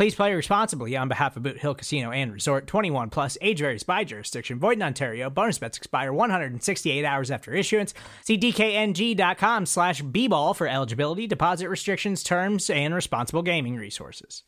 Please play responsibly on behalf of Boot Hill Casino and Resort 21 plus age varies by jurisdiction. Void in Ontario. Bonus bets expire 168 hours after issuance. See DKNG.com slash B ball for eligibility, deposit restrictions, terms, and responsible gaming resources.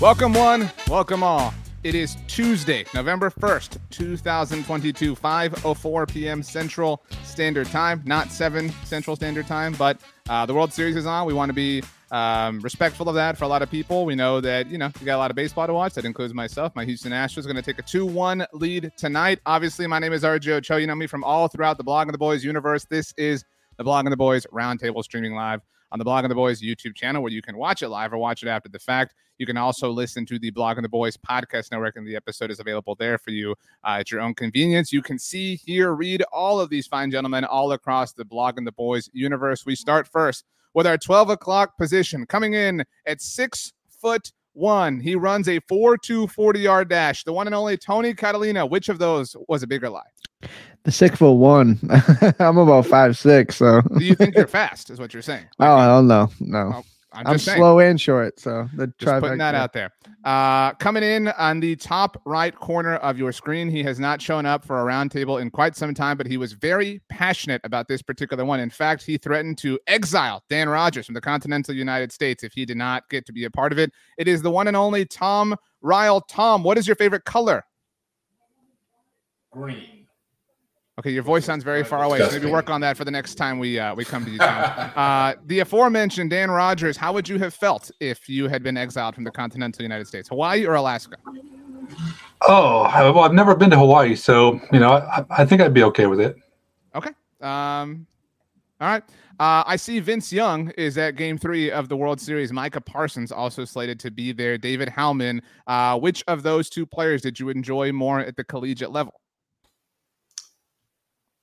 Welcome, one. Welcome, all. It is Tuesday, November 1st, 2022, 5.04 p.m. Central Standard Time. Not 7 Central Standard Time, but uh, the World Series is on. We want to be um, respectful of that for a lot of people. We know that, you know, we got a lot of baseball to watch. That includes myself. My Houston Astros going to take a 2 1 lead tonight. Obviously, my name is RJ Ochoa. You know me from all throughout the Blogging the Boys universe. This is the Blogging the Boys Roundtable streaming live on the Blogging the Boys YouTube channel where you can watch it live or watch it after the fact. You can also listen to the Blogging the Boys podcast network, and the episode is available there for you uh, at your own convenience. You can see, hear, read all of these fine gentlemen all across the Blogging the Boys universe. We start first with our 12 o'clock position coming in at six foot one. He runs a 4 2 40 yard dash. The one and only Tony Catalina. Which of those was a bigger lie? The six foot one. I'm about five six, so. Do you think you're fast? Is what you're saying? oh, I don't know. No. Oh, I'm, I'm just saying. slow and short, so the Just putting that out there. Uh, coming in on the top right corner of your screen, he has not shown up for a roundtable in quite some time, but he was very passionate about this particular one. In fact, he threatened to exile Dan Rogers from the continental United States if he did not get to be a part of it. It is the one and only Tom Ryle. Tom, what is your favorite color? Green. Okay, your voice sounds very far away. So maybe work on that for the next time we uh, we come to you, Tom. uh, the aforementioned Dan Rogers. How would you have felt if you had been exiled from the continental United States, Hawaii or Alaska? Oh, well, I've never been to Hawaii, so you know, I, I think I'd be okay with it. Okay. Um, all right. Uh, I see Vince Young is at Game Three of the World Series. Micah Parsons also slated to be there. David Howman. Uh, which of those two players did you enjoy more at the collegiate level?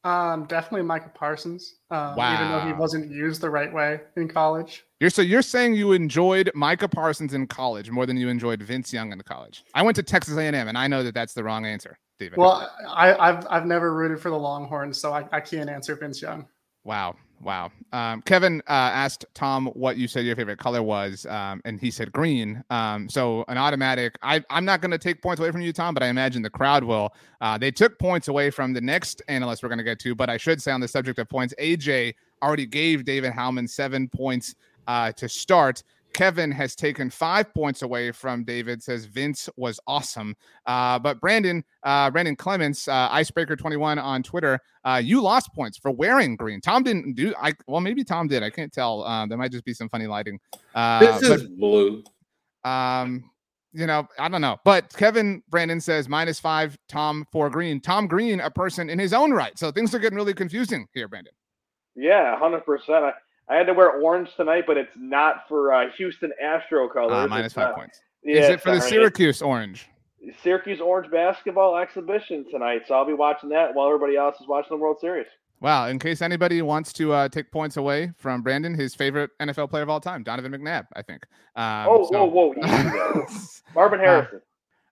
Um, definitely Micah Parsons. Um, Even though he wasn't used the right way in college. You're so you're saying you enjoyed Micah Parsons in college more than you enjoyed Vince Young in college. I went to Texas A&M, and I know that that's the wrong answer, David. Well, I, I've I've never rooted for the Longhorns, so I, I can't answer Vince Young. Wow. Wow. Um, Kevin uh, asked Tom what you said your favorite color was, um, and he said green. Um, so an automatic. I, I'm not going to take points away from you, Tom, but I imagine the crowd will. Uh, they took points away from the next analyst we're going to get to, but I should say on the subject of points, AJ already gave David Howman seven points uh, to start. Kevin has taken five points away from David. Says Vince was awesome, uh, but Brandon, uh, Brandon Clements, uh, Icebreaker twenty one on Twitter, uh, you lost points for wearing green. Tom didn't do. I well, maybe Tom did. I can't tell. Um, there might just be some funny lighting. Uh, This but- is blue. um, you know, I don't know. But Kevin Brandon says minus five, Tom for green. Tom Green, a person in his own right. So things are getting really confusing here, Brandon. Yeah, hundred percent. I, had to wear orange tonight, but it's not for uh, Houston Astro colors. Uh, minus five uh, points. Yeah, Is it for the. Syracuse orange? Syracuse orange basketball exhibition tonight? So I'll be watching that while everybody else is watching the World Series. Wow. In case anybody wants to uh, take points away from Brandon, his favorite NFL player of all time, Donovan McNabb, I think. Um, oh, so- whoa, whoa. Marvin Harrison.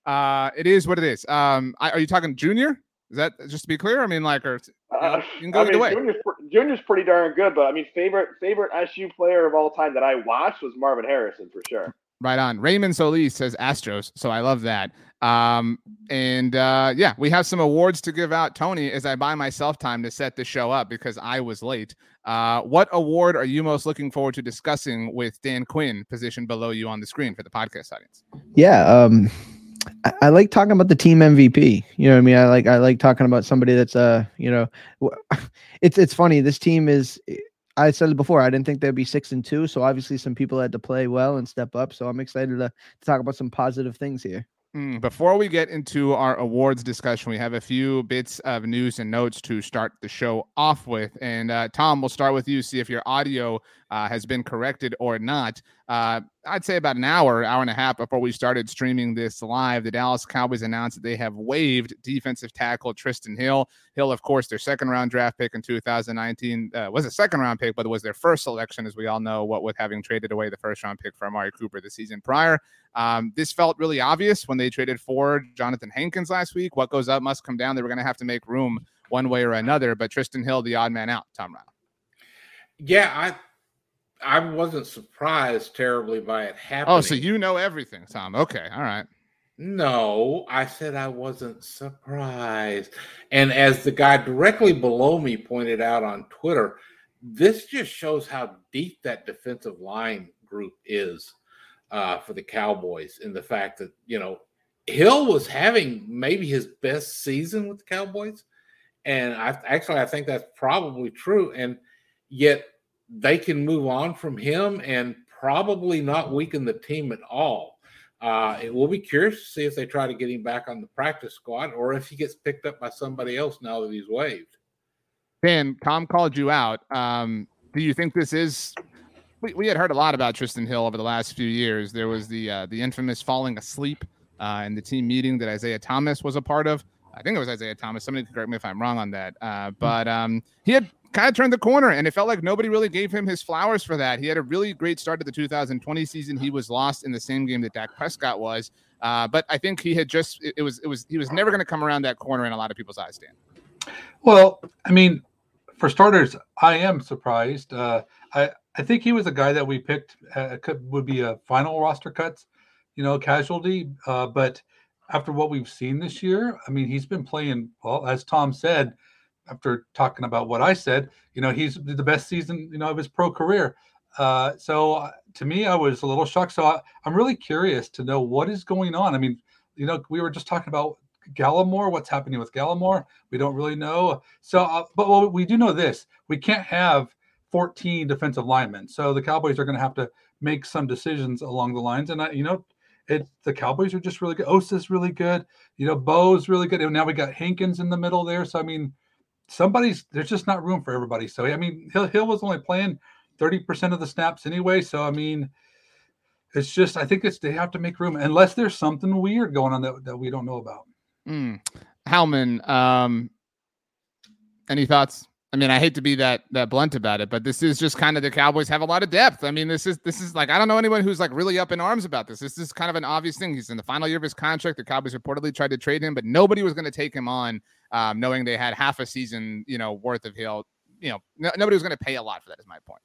uh, it is what it is. Um, I, are you talking junior? Is that just to be clear? I mean, like, or Uh, you can go I mean, way. Junior's, Junior's pretty darn good, but I mean, favorite favorite SU player of all time that I watched was Marvin Harrison for sure. Right on. Raymond Solis says Astros, so I love that. Um, and uh, yeah, we have some awards to give out, Tony, as I buy myself time to set the show up because I was late. Uh, what award are you most looking forward to discussing with Dan Quinn, positioned below you on the screen for the podcast audience? Yeah. Um, I, like talking about the team MVP. You know what I mean? I like I like talking about somebody that's uh you know, it's it's funny. This team is. I said it before. I didn't think they'd be six and two. So obviously, some people had to play well and step up. So I'm excited to, to talk about some positive things here. Mm, before we get into our awards discussion, we have a few bits of news and notes to start the show off with. And uh, Tom, we'll start with you, see if your audio uh, has been corrected or not. Uh, I'd say about an hour, hour and a half before we started streaming this live, the Dallas Cowboys announced that they have waived defensive tackle Trysten Hill. Hill, of course, their second round draft pick in 2019 uh, was a second round pick, but it was their first selection, as we all know, what with having traded away the first round pick for Amari Cooper the season prior. Um, this felt really obvious when they traded for Jonathan Hankins last week. What goes up must come down. They were going to have to make room one way or another, but Trysten Hill, the odd man out, Tom Ryle. Yeah, I I wasn't surprised terribly by it happening. Oh, so you know everything, Tom. Okay. All right. No, I said I wasn't surprised. And as the guy directly below me pointed out on Twitter, this just shows how deep that defensive line group is uh, for the Cowboys in the fact that, you know, Hill was having maybe his best season with the Cowboys. And I actually I think that's probably true. And yet they can move on from him and probably not weaken the team at all. Uh, it will be curious to see if they try to get him back on the practice squad or if he gets picked up by somebody else now that he's waived. Dan, Tom called you out. Um, do you think this is? We, we had heard a lot about Trysten Hill over the last few years. There was the uh, the infamous falling asleep uh, in the team meeting that Isaiah Thomas was a part of. I think it was Isaiah Thomas. Somebody correct me if I'm wrong on that. Uh, but um, he had kind of turned the corner, and it felt like nobody really gave him his flowers for that. He had a really great start to the 2020 season. He was lost in the same game that Dak Prescott was, uh, but I think he had just it, it was it was he was never going to come around that corner in a lot of people's eyes. Dan. Well, I mean, for starters, I am surprised. Uh, I I think he was a guy that we picked uh, could, would be a final roster cuts, you know, casualty. Uh, but after what we've seen this year, I mean, he's been playing well, as Tom said after talking about what I said, you know, he's the best season, you know, of his pro career. Uh, so uh, to me, I was a little shocked. So I, am really curious to know what is going on. I mean, you know, we were just talking about Gallimore, what's happening with Gallimore. We don't really know. So, uh, but well, we do know this: we can't have 14 defensive linemen. So the Cowboys are going to have to make some decisions along the lines. And I, you know, it the Cowboys are just really good. Osa's really good. You know, Bo's really good. And now we got Hankins in the middle there. So I mean, somebody's there's just not room for everybody. So I mean, Hill Hill was only playing 30% of the snaps anyway. So I mean, it's just I think it's they have to make room unless there's something weird going on that, that we don't know about. Mm. Howman, um, any thoughts? I mean, I hate to be that that blunt about it, but this is just kind of the Cowboys have a lot of depth. I mean, this is this is like I don't know anyone who's like really up in arms about this. This is kind of an obvious thing. He's in the final year of his contract. The Cowboys reportedly tried to trade him, but nobody was going to take him on, um, knowing they had half a season, you know, worth of Hill. You know, no, nobody was going to pay a lot for that. Is my point.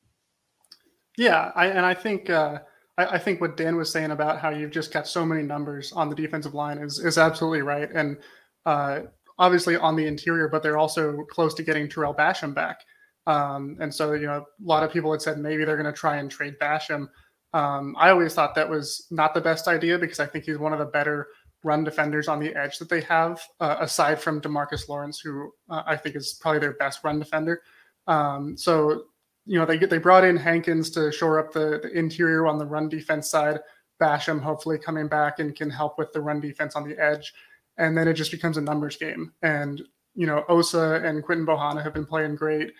Yeah, I, and I think uh, I, I, think what Dan was saying about how you've just got so many numbers on the defensive line is is absolutely right. And uh, obviously on the interior, but they're also close to getting Tarell Basham back. Um, and so, you know, a lot of people had said maybe they're going to try and trade Basham. Um, I always thought that was not the best idea because I think he's one of the better run defenders on the edge that they have, uh, aside from Demarcus Lawrence, who uh, I think is probably their best run defender. Um, so, you know, they they brought in Hankins to shore up the, the interior on the run defense side. Basham hopefully coming back and can help with the run defense on the edge and then it just becomes a numbers game. And you know, Osa and Quinton Bohanna have been playing great.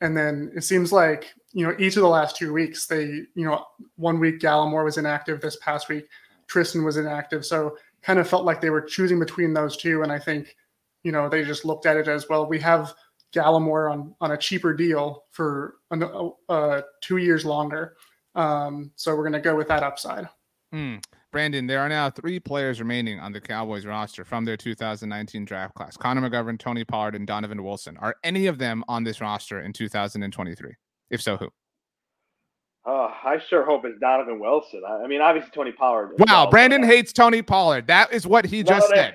And then it seems like you know each of the last two weeks they you know one week Gallimore was inactive. This past week Trysten was inactive. So kind of felt like they were choosing between those two. And I think you know they just looked at it as well. We have Gallimore on on a cheaper deal for uh, two years longer. Um, so we're going to go with that upside. Hmm. Brandon, there are now three players remaining on the Cowboys roster from their 2019 draft class Connor McGovern, Tony Pollard, and Donovan Wilson. Are any of them on this roster in 2023? If so, who? Uh, I sure hope it's Donovan Wilson. I, mean, obviously Tony Pollard. Wow, well, Brandon hates Tony Pollard. That is what he just no, said.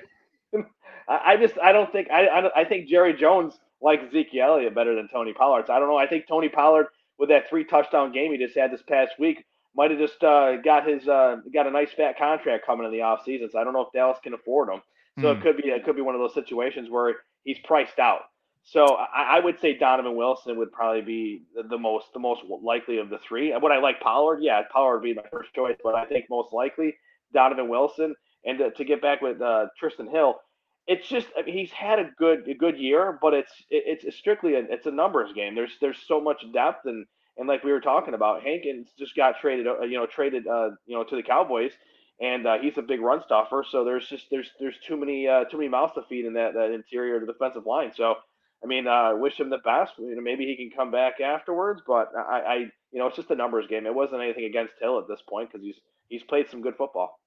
I, I just I don't think I, I I think Jerry Jones likes Ezekiel Elliott better than Tony Pollard. So I don't know. I think Tony Pollard with that three touchdown game he just had this past week might have just uh, got his uh, got a nice fat contract coming in the off season. So I don't know if Dallas can afford him. So mm. it hmm. could be it could be one of those situations where he's priced out. So I, I, would say Donovan Wilson would probably be the, the, most the most likely of the three. Would I like Pollard? Yeah, Pollard would be my first choice, but I think most likely Donovan Wilson. And to, to get back with uh, Trysten Hill, it's just I mean, he's had a good a good year, but it's it, it's strictly a, it's a numbers game. There's there's so much depth and and like we were talking about, Hankins just got traded uh, you know traded uh, you know to the Cowboys and uh, he's a big run stuffer. So there's just there's there's too many uh, too many mouths to feed in that that interior defensive line. So I mean, uh, wish him the best. You know, maybe he can come back afterwards, but I, I you know it's just a numbers game. It wasn't anything against Hill at this point because he's he's played some good football.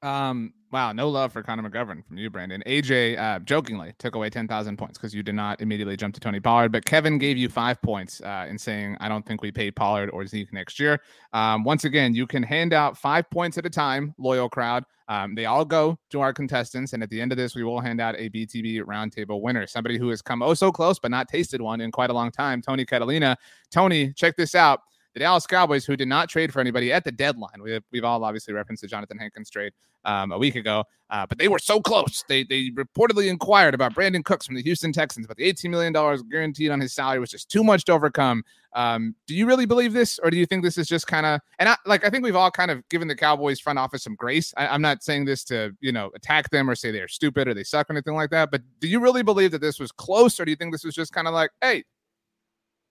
Um, wow, no love for Connor McGovern from you, Brandon. AJ uh, jokingly took away 10,000 points because you did not immediately jump to Tony Pollard, but Kevin gave you five points uh, in saying, I don't think we pay Pollard or Zeke next year. Um, once again, you can hand out five points at a time, loyal crowd. Um, they all go to our contestants. And at the end of this, we will hand out a BTB roundtable winner, somebody who has come oh so close, but not tasted one in quite a long time, Tony Catalina. Tony, check this out the Dallas Cowboys, who did not trade for anybody at the deadline. We we've all obviously referenced the Jonathan Hankins trade um, a week ago, uh, but they were so close. They they reportedly inquired about Brandin Cooks from the Houston Texans, but the $18 million guaranteed on his salary was just too much to overcome. Um, do you really believe this, or do you think this is just kind of and I, like I think we've all kind of given the Cowboys front office some grace. I, I'm not saying this to you know attack them or say they're stupid or they suck or anything like that, but do you really believe that this was close, or do you think this was just kind of like, hey,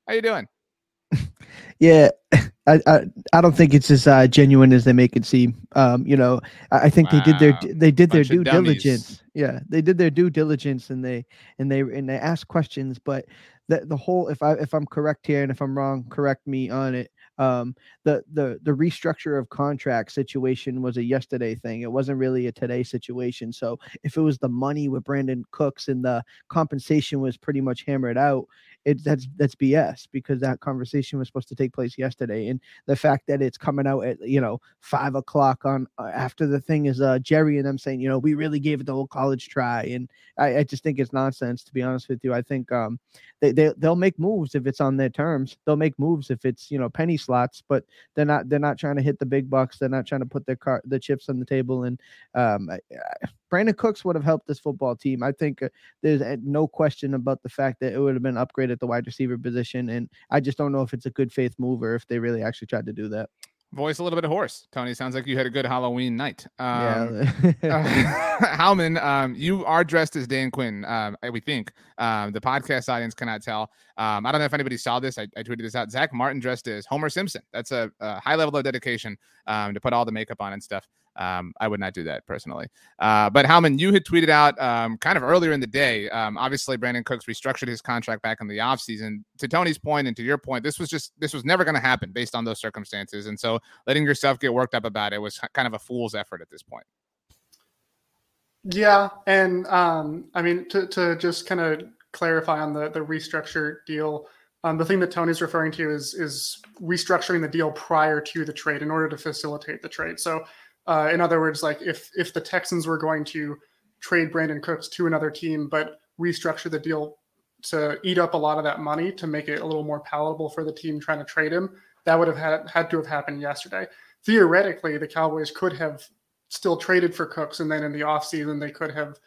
how you doing? Yeah, I, I, I don't think it's as uh, genuine as they make it seem. Um, you know, I, I think wow. they did their they did their due diligence. Yeah, they did their due diligence and they and they and they asked questions. But the the whole if I if I'm correct here and if I'm wrong, correct me on it. Um, the the the restructure of contract situation was a yesterday thing. It wasn't really a today situation. So if it was the money with Brandin Cooks and the compensation was pretty much hammered out, it that's that's BS because that conversation was supposed to take place yesterday, and the fact that it's coming out at you know five o'clock on uh, after the thing is uh Jerry and them saying you know we really gave it the whole college try, and I, I just think it's nonsense to be honest with you. I think um they, they they'll make moves if it's on their terms. They'll make moves if it's you know penny slots, but they're not they're not trying to hit the big bucks. They're not trying to put their car the chips on the table. And um, I, I, Brandin Cooks would have helped this football team. I think uh, there's uh, no question about the fact that it would have been upgraded at the wide receiver position. And I just don't know if it's a good faith move or if they really actually tried to do that. Voice a little bit hoarse, Tony. Sounds like you had a good Halloween night. Um, yeah. uh, Howman, um, you are dressed as Dan Quinn. Um, we think um, the podcast audience cannot tell. Um, I don't know if anybody saw this. I, I, tweeted this out. Zack Martin dressed as Homer Simpson. That's a, a high level of dedication um, to put all the makeup on and stuff. Um, I would not do that personally. Uh, but Howman, you had tweeted out um, kind of earlier in the day. Um, obviously, Brandin Cooks restructured his contract back in the offseason. To Tony's point and to your point, this was just this was never going to happen based on those circumstances. And so letting yourself get worked up about it was kind of a fool's effort at this point. Yeah, and um, I mean to to just kind of clarify on the the restructure deal. Um, the thing that Tony's referring to is is restructuring the deal prior to the trade in order to facilitate the trade. So uh, in other words, like if if the Texans were going to trade Brandin Cooks to another team, but restructure the deal to eat up a lot of that money to make it a little more palatable for the team trying to trade him, that would have had had to have happened yesterday. Theoretically, the Cowboys could have still traded for Cooks, and then in the offseason they could have,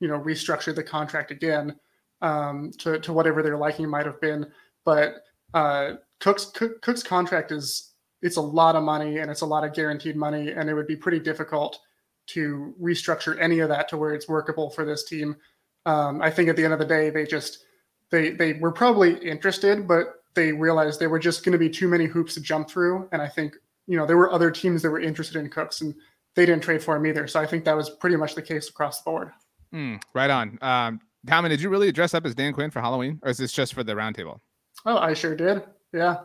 you know, restructured the contract again um, to to whatever their liking might have been. But uh, Cook's Cook's contract is it's a lot of money and it's a lot of guaranteed money, and it would be pretty difficult to restructure any of that to where it's workable for this team. Um, I think at the end of the day, they just they they were probably interested, but they realized there were just going to be too many hoops to jump through. And I think you know there were other teams that were interested in Cooks, and they didn't trade for him either. So I think that was pretty much the case across the board. Mm, right on. Um, Tommy, did you really dress up as Dan Quinn for Halloween, or is this just for the roundtable? Oh, I sure did. Yeah.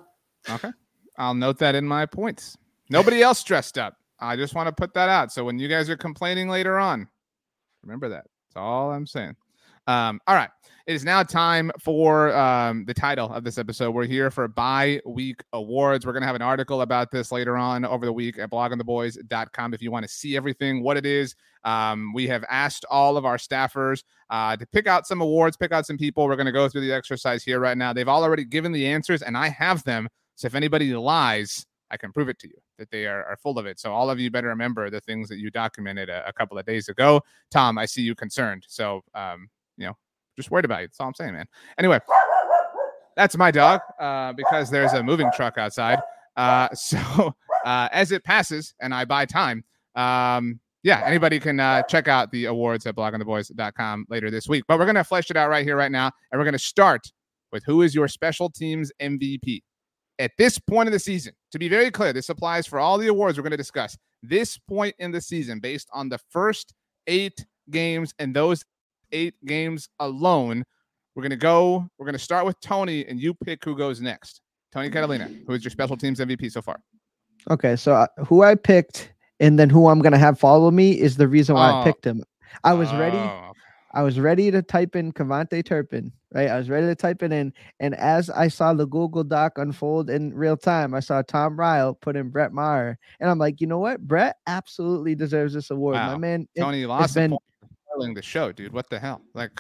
Okay. I'll note that in my points. Nobody else dressed up. I just want to put that out. So when you guys are complaining later on, remember that. That's all I'm saying. Um, all right. It is now time for um, the title of this episode. We're here for bye week awards. We're going to have an article about this later on over the week at bloggingtheboys.com if you want to see everything, what it is. Um, we have asked all of our staffers uh, to pick out some awards, pick out some people. We're going to go through the exercise here right now. They've all already given the answers, and I have them. So if anybody lies, I can prove it to you. that they are, are full of it. So all of you better remember the things that you documented a, a couple of days ago. Tom, I see you concerned. So um, you know, just worried about you. That's all I'm saying, man. Anyway, that's my dog uh, because there's a moving truck outside. Uh, so uh, as it passes and I buy time, um, yeah, anybody can uh, check out the awards at bloggingtheboys.com later this week. But we're going to flesh it out right here, right now. And we're going to start with who is your special teams MVP. At this point of the season, to be very clear, this applies for all the awards we're going to discuss. This point in the season, based on the first eight games and those eight games alone, we're going to go. We're going to start with Tony, and you pick who goes next. Tony Catalina, who is your special teams MVP so far? Okay, so uh, who I picked and then who I'm gonna have follow me is the reason why Oh. I picked him. I was ready. I was ready to type in KaVontae Turpin, right? I was ready to type it in, and as I saw the Google Doc unfold in real time, I saw Tom Ryle put in Brett Maher, and I'm like, you know what? Brett absolutely deserves this award. Wow. My man, it- Tony lost been- spoiling the show, dude. What the hell? Like,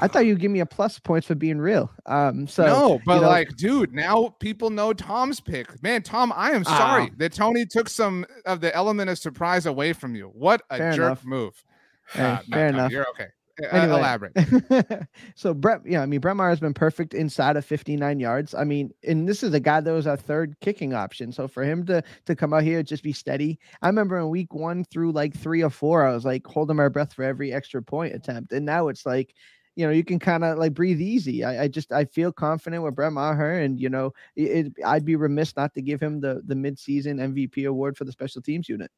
I thought you'd give me a plus points for being real. Um, so no, but know- like, dude, now people know Tom's pick. Man, Tom, I am sorry Ah. that Tony took some of the element of surprise away from you. What a jerk enough. move. Hey, Uh, no, fair enough. You're okay. Uh, Anyway. elaborate. so Brett, yeah, I mean Brett Maher has been perfect inside of 59 yards. I mean, and this is a guy that was our third kicking option. So for him to to come out here just be steady. I remember in week one through like three or four, I was like holding my breath for every extra point attempt, and now it's like. You know, you can kind of like breathe easy. I, I just I feel confident with Brett Maher, and you know, it, it, I'd be remiss not to give him the the midseason MVP award for the special teams unit.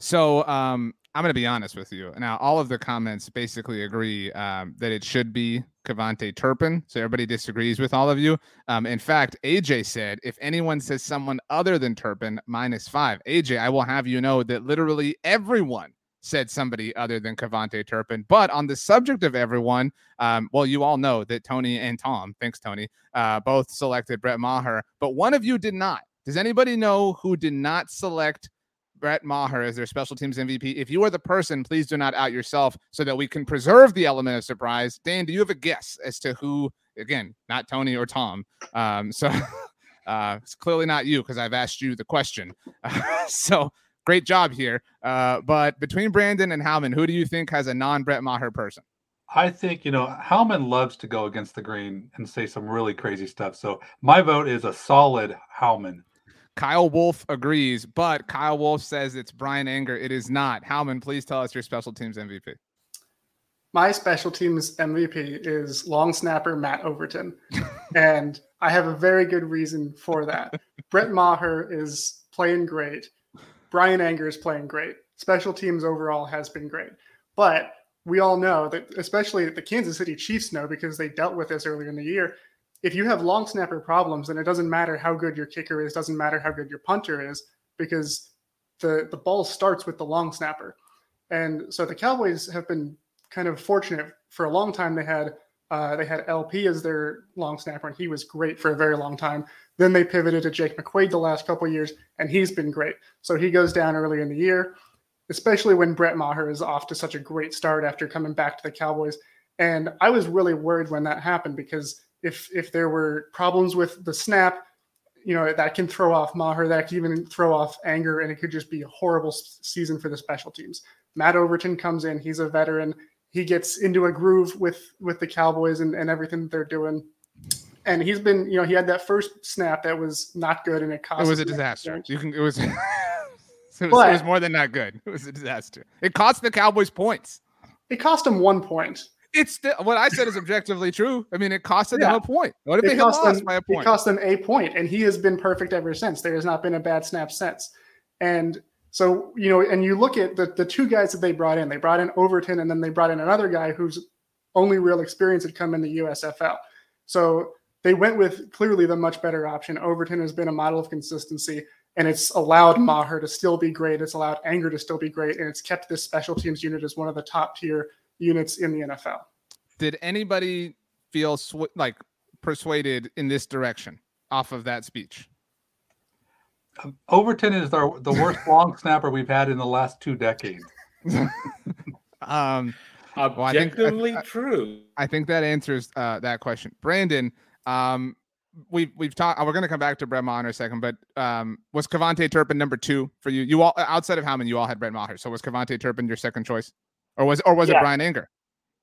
So um, I'm going to be honest with you. Now, all of the comments basically agree um, that it should be KaVontae Turpin. So everybody disagrees with all of you. Um, in fact, AJ said if anyone says someone other than Turpin, minus five. AJ, I will have you know that literally everyone said somebody other than KaVontae Turpin. But on the subject of everyone, um, well, you all know that Tony and Tom, thanks Tony, uh, both selected Brett Maher, but one of you did not. Does anybody know who did not select Brett Maher as their special teams MVP? If you are the person, please do not out yourself so that we can preserve the element of surprise. Dan, do you have a guess as to who? Again, not Tony or Tom. Um, so uh, it's clearly not you because I've asked you the question. so great job here. Uh, but between Brandon and Howman, who do you think has a non Brett Maher person? I think, you know, Howman loves to go against the grain and say some really crazy stuff. So my vote is a solid Howman. Kyle Wolf agrees, but Kyle Wolf says it's Brian Anger. It is not. Howman, please tell us your special teams MVP. My special teams MVP is long snapper Matt Overton. and I have a very good reason for that. Brett Maher is playing great. Brian Anger is playing great. Special teams overall has been great. But we all know that, especially the Kansas City Chiefs know because they dealt with this earlier in the year. If you have long snapper problems, then it doesn't matter how good your kicker is, doesn't matter how good your punter is, because the, the ball starts with the long snapper. And so the Cowboys have been kind of fortunate for a long time. They had uh, they had LP as their long snapper, and he was great for a very long time. Then they pivoted to Jake McQuaid the last couple years, and he's been great. So he goes down early in the year, especially when Brett Maher is off to such a great start after coming back to the Cowboys. And I was really worried when that happened because if if there were problems with the snap, you know that can throw off Maher, that can even throw off Anger, and it could just be a horrible season for the special teams. Matt Overton comes in; he's a veteran. He gets into a groove with with the Cowboys and, and everything that they're doing. And he's been, you know, he had that first snap that was not good, and it cost. It was a disaster. You can. It was. it, was it was more than not good. It was a disaster. It cost the Cowboys points. It cost him one point. It's what I said is objectively true. I mean, it costed Yeah. them a point. What if It they had cost lost them- by a It cost them a point, and he has been perfect ever since. There has not been a bad snap since. And so, you know, and you look at the, the two guys that they brought in. They brought in Overton, and then they brought in another guy whose only real experience had come in the USFL. So they went with clearly the much better option. Overton has been a model of consistency, and it's allowed Maher to still be great. It's allowed Anger to still be great, and it's kept this special teams unit as one of the top tier units in the NFL. Did anybody feel sw- like persuaded in this direction off of that speech? Overton is our, the worst long snapper we've had in the last two decades. Um, I think- Objectively I- I- true. I think that answers uh, that question. Brandon, um, we've we've talked. We're going to come back to Brett Maher in a second, but um, was KaVontae Turpin number two for you? You all outside of Howman, you all had Brett Maher. So was KaVontae Turpin your second choice, or was or was yeah. it Brian Anger?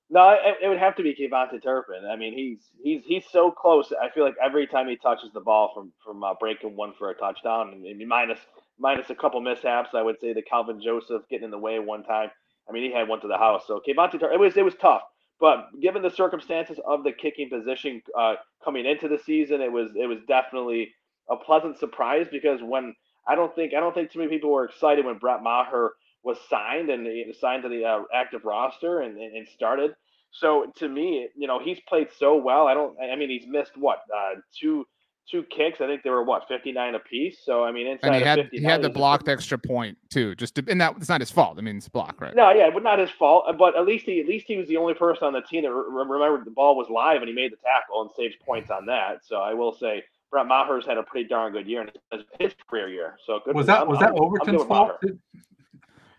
No, it, it, would have to be KaVontae Turpin. I mean, he's he's he's so close. I feel like every time he touches the ball from from uh, breaking one for a touchdown, and, and minus minus a couple mishaps, I would say the Kelvin Joseph getting in the way one time. I mean, he had one to the house. So KaVontae Turpin, it was it was tough. But given the circumstances of the kicking position uh, coming into the season, it was it was definitely a pleasant surprise because when I don't think I don't think too many people were excited when Brett Maher was signed and signed to the uh, active roster and, and started. So to me, you know, he's played so well. I don't. I mean, he's missed what uh, two two kicks. I think they were what fifty nine apiece. So I mean, inside and he had he had the blocked extra point too. Just to, and that it's not his fault. I mean, it's block, right? No, yeah, but not his fault. But at least he at least he was the only person on the team that re- remembered the ball was live and he made the tackle and saved points on that. So I will say. Brett Maher's had a pretty darn good year in his career year. So good. Was that was that Overton's fault?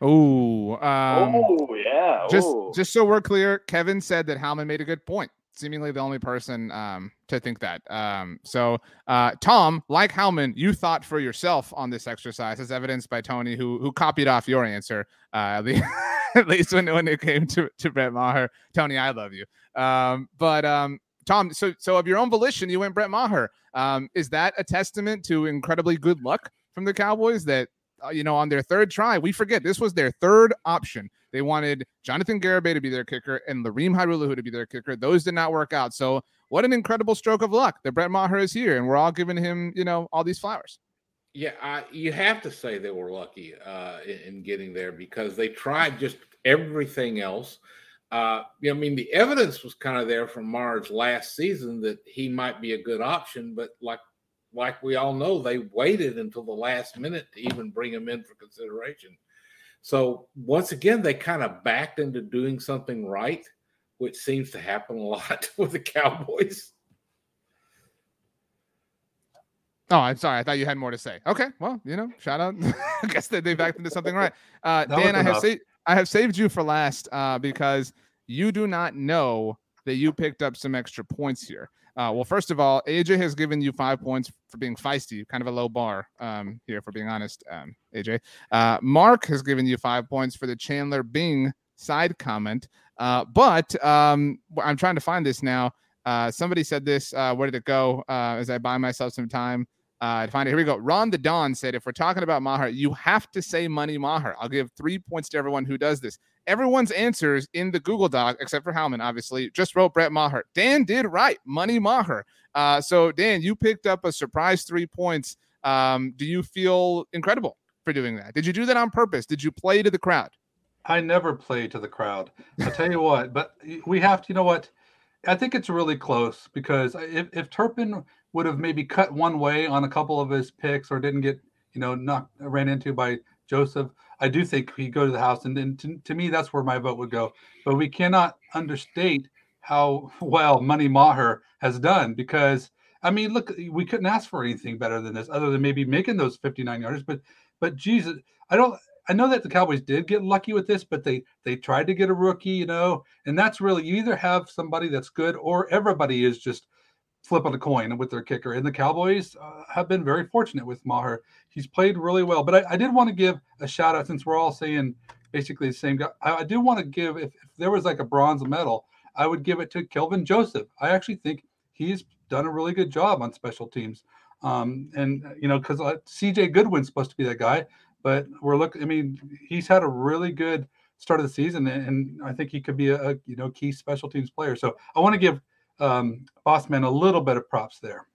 Oh, um, oh yeah. Just Ooh. just so we're clear, Kevin said that Howman made a good point seemingly the only person um, to think that. Um, so, uh, Tom, like Howman, you thought for yourself on this exercise, as evidenced by Tony, who who copied off your answer, uh, at least when, when it came to, to Brett Maher. Tony, I love you. Um, but um, Tom, so so of your own volition, you went Brett Maher. Um, is that a testament to incredibly good luck from the Cowboys that uh, you know, on their third try, we forget this was their third option. They wanted Jonathan Garibay to be their kicker and Lirim Hajrullahu to be their kicker. Those did not work out. So, what an incredible stroke of luck that Brett Maher is here, and we're all giving him, you know, all these flowers. Yeah, I, you have to say they were lucky uh, in, in, getting there because they tried just everything else. Uh, I mean, the evidence was kind of there from Maher's last season that he might be a good option, but like like we all know, they waited until the last minute to even bring him in for consideration. So once again, they kind of backed into doing something right, which seems to happen a lot with the Cowboys. Oh, I'm sorry. I thought you had more to say. Okay, well, you know, shout out. I guess that they backed into something right. Uh, Dan, I have saved I have saved you for last uh, because you do not know that you picked up some extra points here. Uh, well, first of all, AJ has given you five points for being feisty, kind of a low bar um, here, for being honest, um, AJ. Uh, Mark has given you five points for the Chandler Bing side comment. Uh, but um, I'm trying to find this now. Uh, somebody said this. Uh, where did it go? Uh, as I buy myself some time to find it. Here we go. Ron the Don said, if we're talking about Maher, you have to say money Maher. I'll give three points to everyone who does this everyone's answers in the Google Doc, except for Howman, obviously, just wrote Brett Maher. Dan did right, Money Maher. Uh, so, Dan, you picked up a surprise three points. Um, do you feel incredible for doing that? Did you do that on purpose? Did you play to the crowd? I never play to the crowd. I'll tell you what, but we have to, you know what? I think it's really close because if, if Turpin would have maybe cut one way on a couple of his picks or didn't get, you know, knocked ran into by Joseph, I do think he go to the House, and then to, to, me, that's where my vote would go. But we cannot understate how well Money Maher has done because I mean, look, we couldn't ask for anything better than this, other than maybe making those 59 yarders. But but Jesus, I don't. I know that the Cowboys did get lucky with this, but they they tried to get a rookie, you know, and that's really you either have somebody that's good or everybody is just flipping a coin with their kicker. And the Cowboys uh, have been very fortunate with Maher. He's played really well. But I, I, did want to give a shout out since we're all saying basically the same guy. I, I do want to give, if, if, there was like a bronze medal, I would give it to Kelvin Joseph. I actually think he's done a really good job on special teams. Um, and, you know, because uh, CJ Goodwin's supposed to be that guy, but we're looking, I mean, he's had a really good start of the season, and, and I think he could be a, a you know key special teams player. So I want to give um, Bossman a little bit of props there.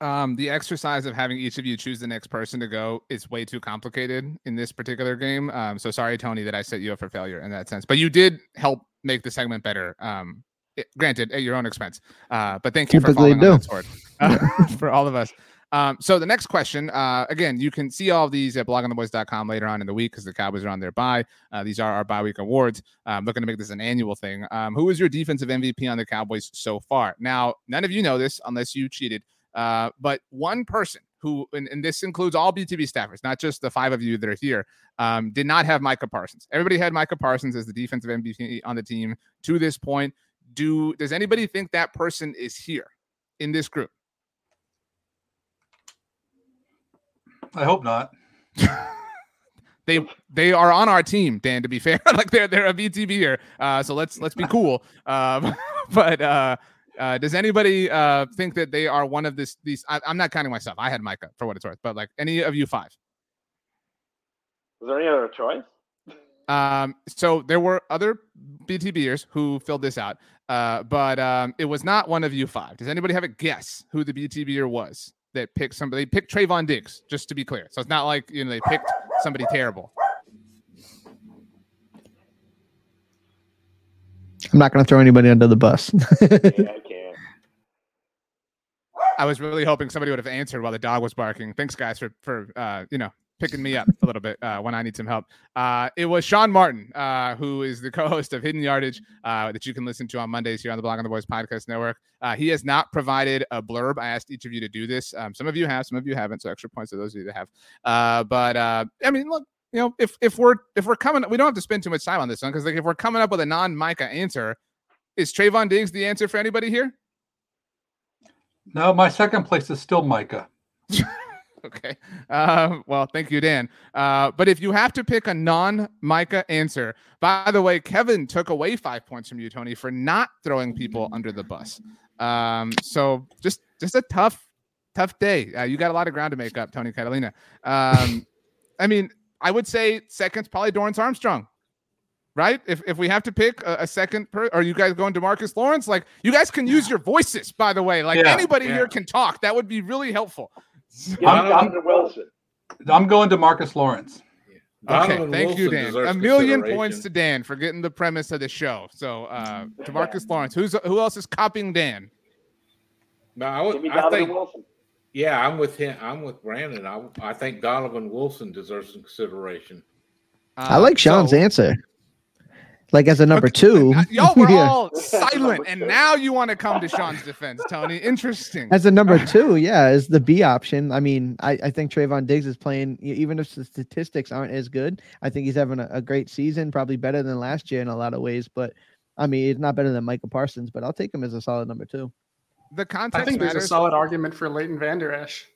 Um, the exercise of having each of you choose the next person to go is way too complicated in this particular game. Um, so sorry, Tony, that I set you up for failure in that sense. But you did help make the segment better. Um, it, granted, at your own expense. Uh, but thank you Typically for following do. on that sword uh, for all of us. Um, so the next question, uh, again, you can see all these at bloggingtheboys.com later on in the week because the Cowboys are on their bye. Uh, these are our bye week awards. I'm um, looking to make this an annual thing. Um, who is your defensive MVP on the Cowboys so far? Now, none of you know this unless you cheated, uh, but one person who, and, and, this includes all BTB staffers, not just the five of you that are here, um, did not have Micah Parsons. Everybody had Micah Parsons as the defensive MVP on the team to this point. Do does anybody think that person is here in this group? I hope not. they they are on our team, Dan. To be fair, like they're they're a BTB here. Uh, so let's let's be cool. Um, but uh, uh, does anybody uh think that they are one of this these? I, I'm not counting myself. I had Micah for what it's worth, but like any of you five. Was there any other choice? Um, so there were other BTBers who filled this out, uh, but um, it was not one of you five. Does anybody have a guess who the BTBer was that picked somebody? They picked Trevon Diggs, just to be clear. So it's not like you know they picked somebody terrible. I'm not going to throw anybody under the bus. yeah, I can't. I was really hoping somebody would have answered while the dog was barking. Thanks, guys, for for uh, you know picking me up a little bit uh, when I need some help. Uh, it was Sean Martin, uh, who is the co-host of Hidden Yardage uh, that you can listen to on Mondays here on the Blogging the Boys Podcast Network. Uh, he has not provided a blurb. I asked each of you to do this. Um, some of you have, some of you haven't. So extra points to those of you that have. Uh, but I mean, look, you know, if if we're if we're coming, we don't have to spend too much time on this one because like if we're coming up with a non-Micah answer, is Trevon Diggs the answer for anybody here? No, my second place is still Micah. okay. Uh, well, thank you, Dan. Uh, but if you have to pick a non Micah answer, by the way, Kevin took away five points from you, Tony, for not throwing people under the bus. Um, so just just a tough, tough day. Uh, you got a lot of ground to make up, Tony Catalina. Um, I mean, I would say second's probably Dorance Armstrong right? If, if we have to pick a, a second, per, are you guys going to Marcus Lawrence? Like, you guys can use your voices, by the way. Like, yeah, anybody yeah. here can talk. That would be really helpful. I'm, Donovan Wilson. I'm going to Marcus Lawrence. Okay, thank Wilson you, Dan. A million points to Dan for getting the premise of the show. So, uh, to Marcus Lawrence, who's who else is copying Dan? No, I, would, I think. Wilson. Yeah, I'm with him. I'm with Brandon. I, I think Donovan Wilson deserves some consideration. Uh, I like Sean's so, answer like as a number two. Y'all were yeah. all silent, and now you want to come to Sean's defense, Tony. Interesting. As a number two, yeah, is the B option. I mean, I, I think Trevon Diggs is playing, even if the statistics aren't as good. I think he's having a, a, great season, probably better than last year in a lot of ways. But I mean, it's not better than Micah Parsons, but I'll take him as a solid number two. The context. I think matters. there's a solid argument for Leighton Vander Esch.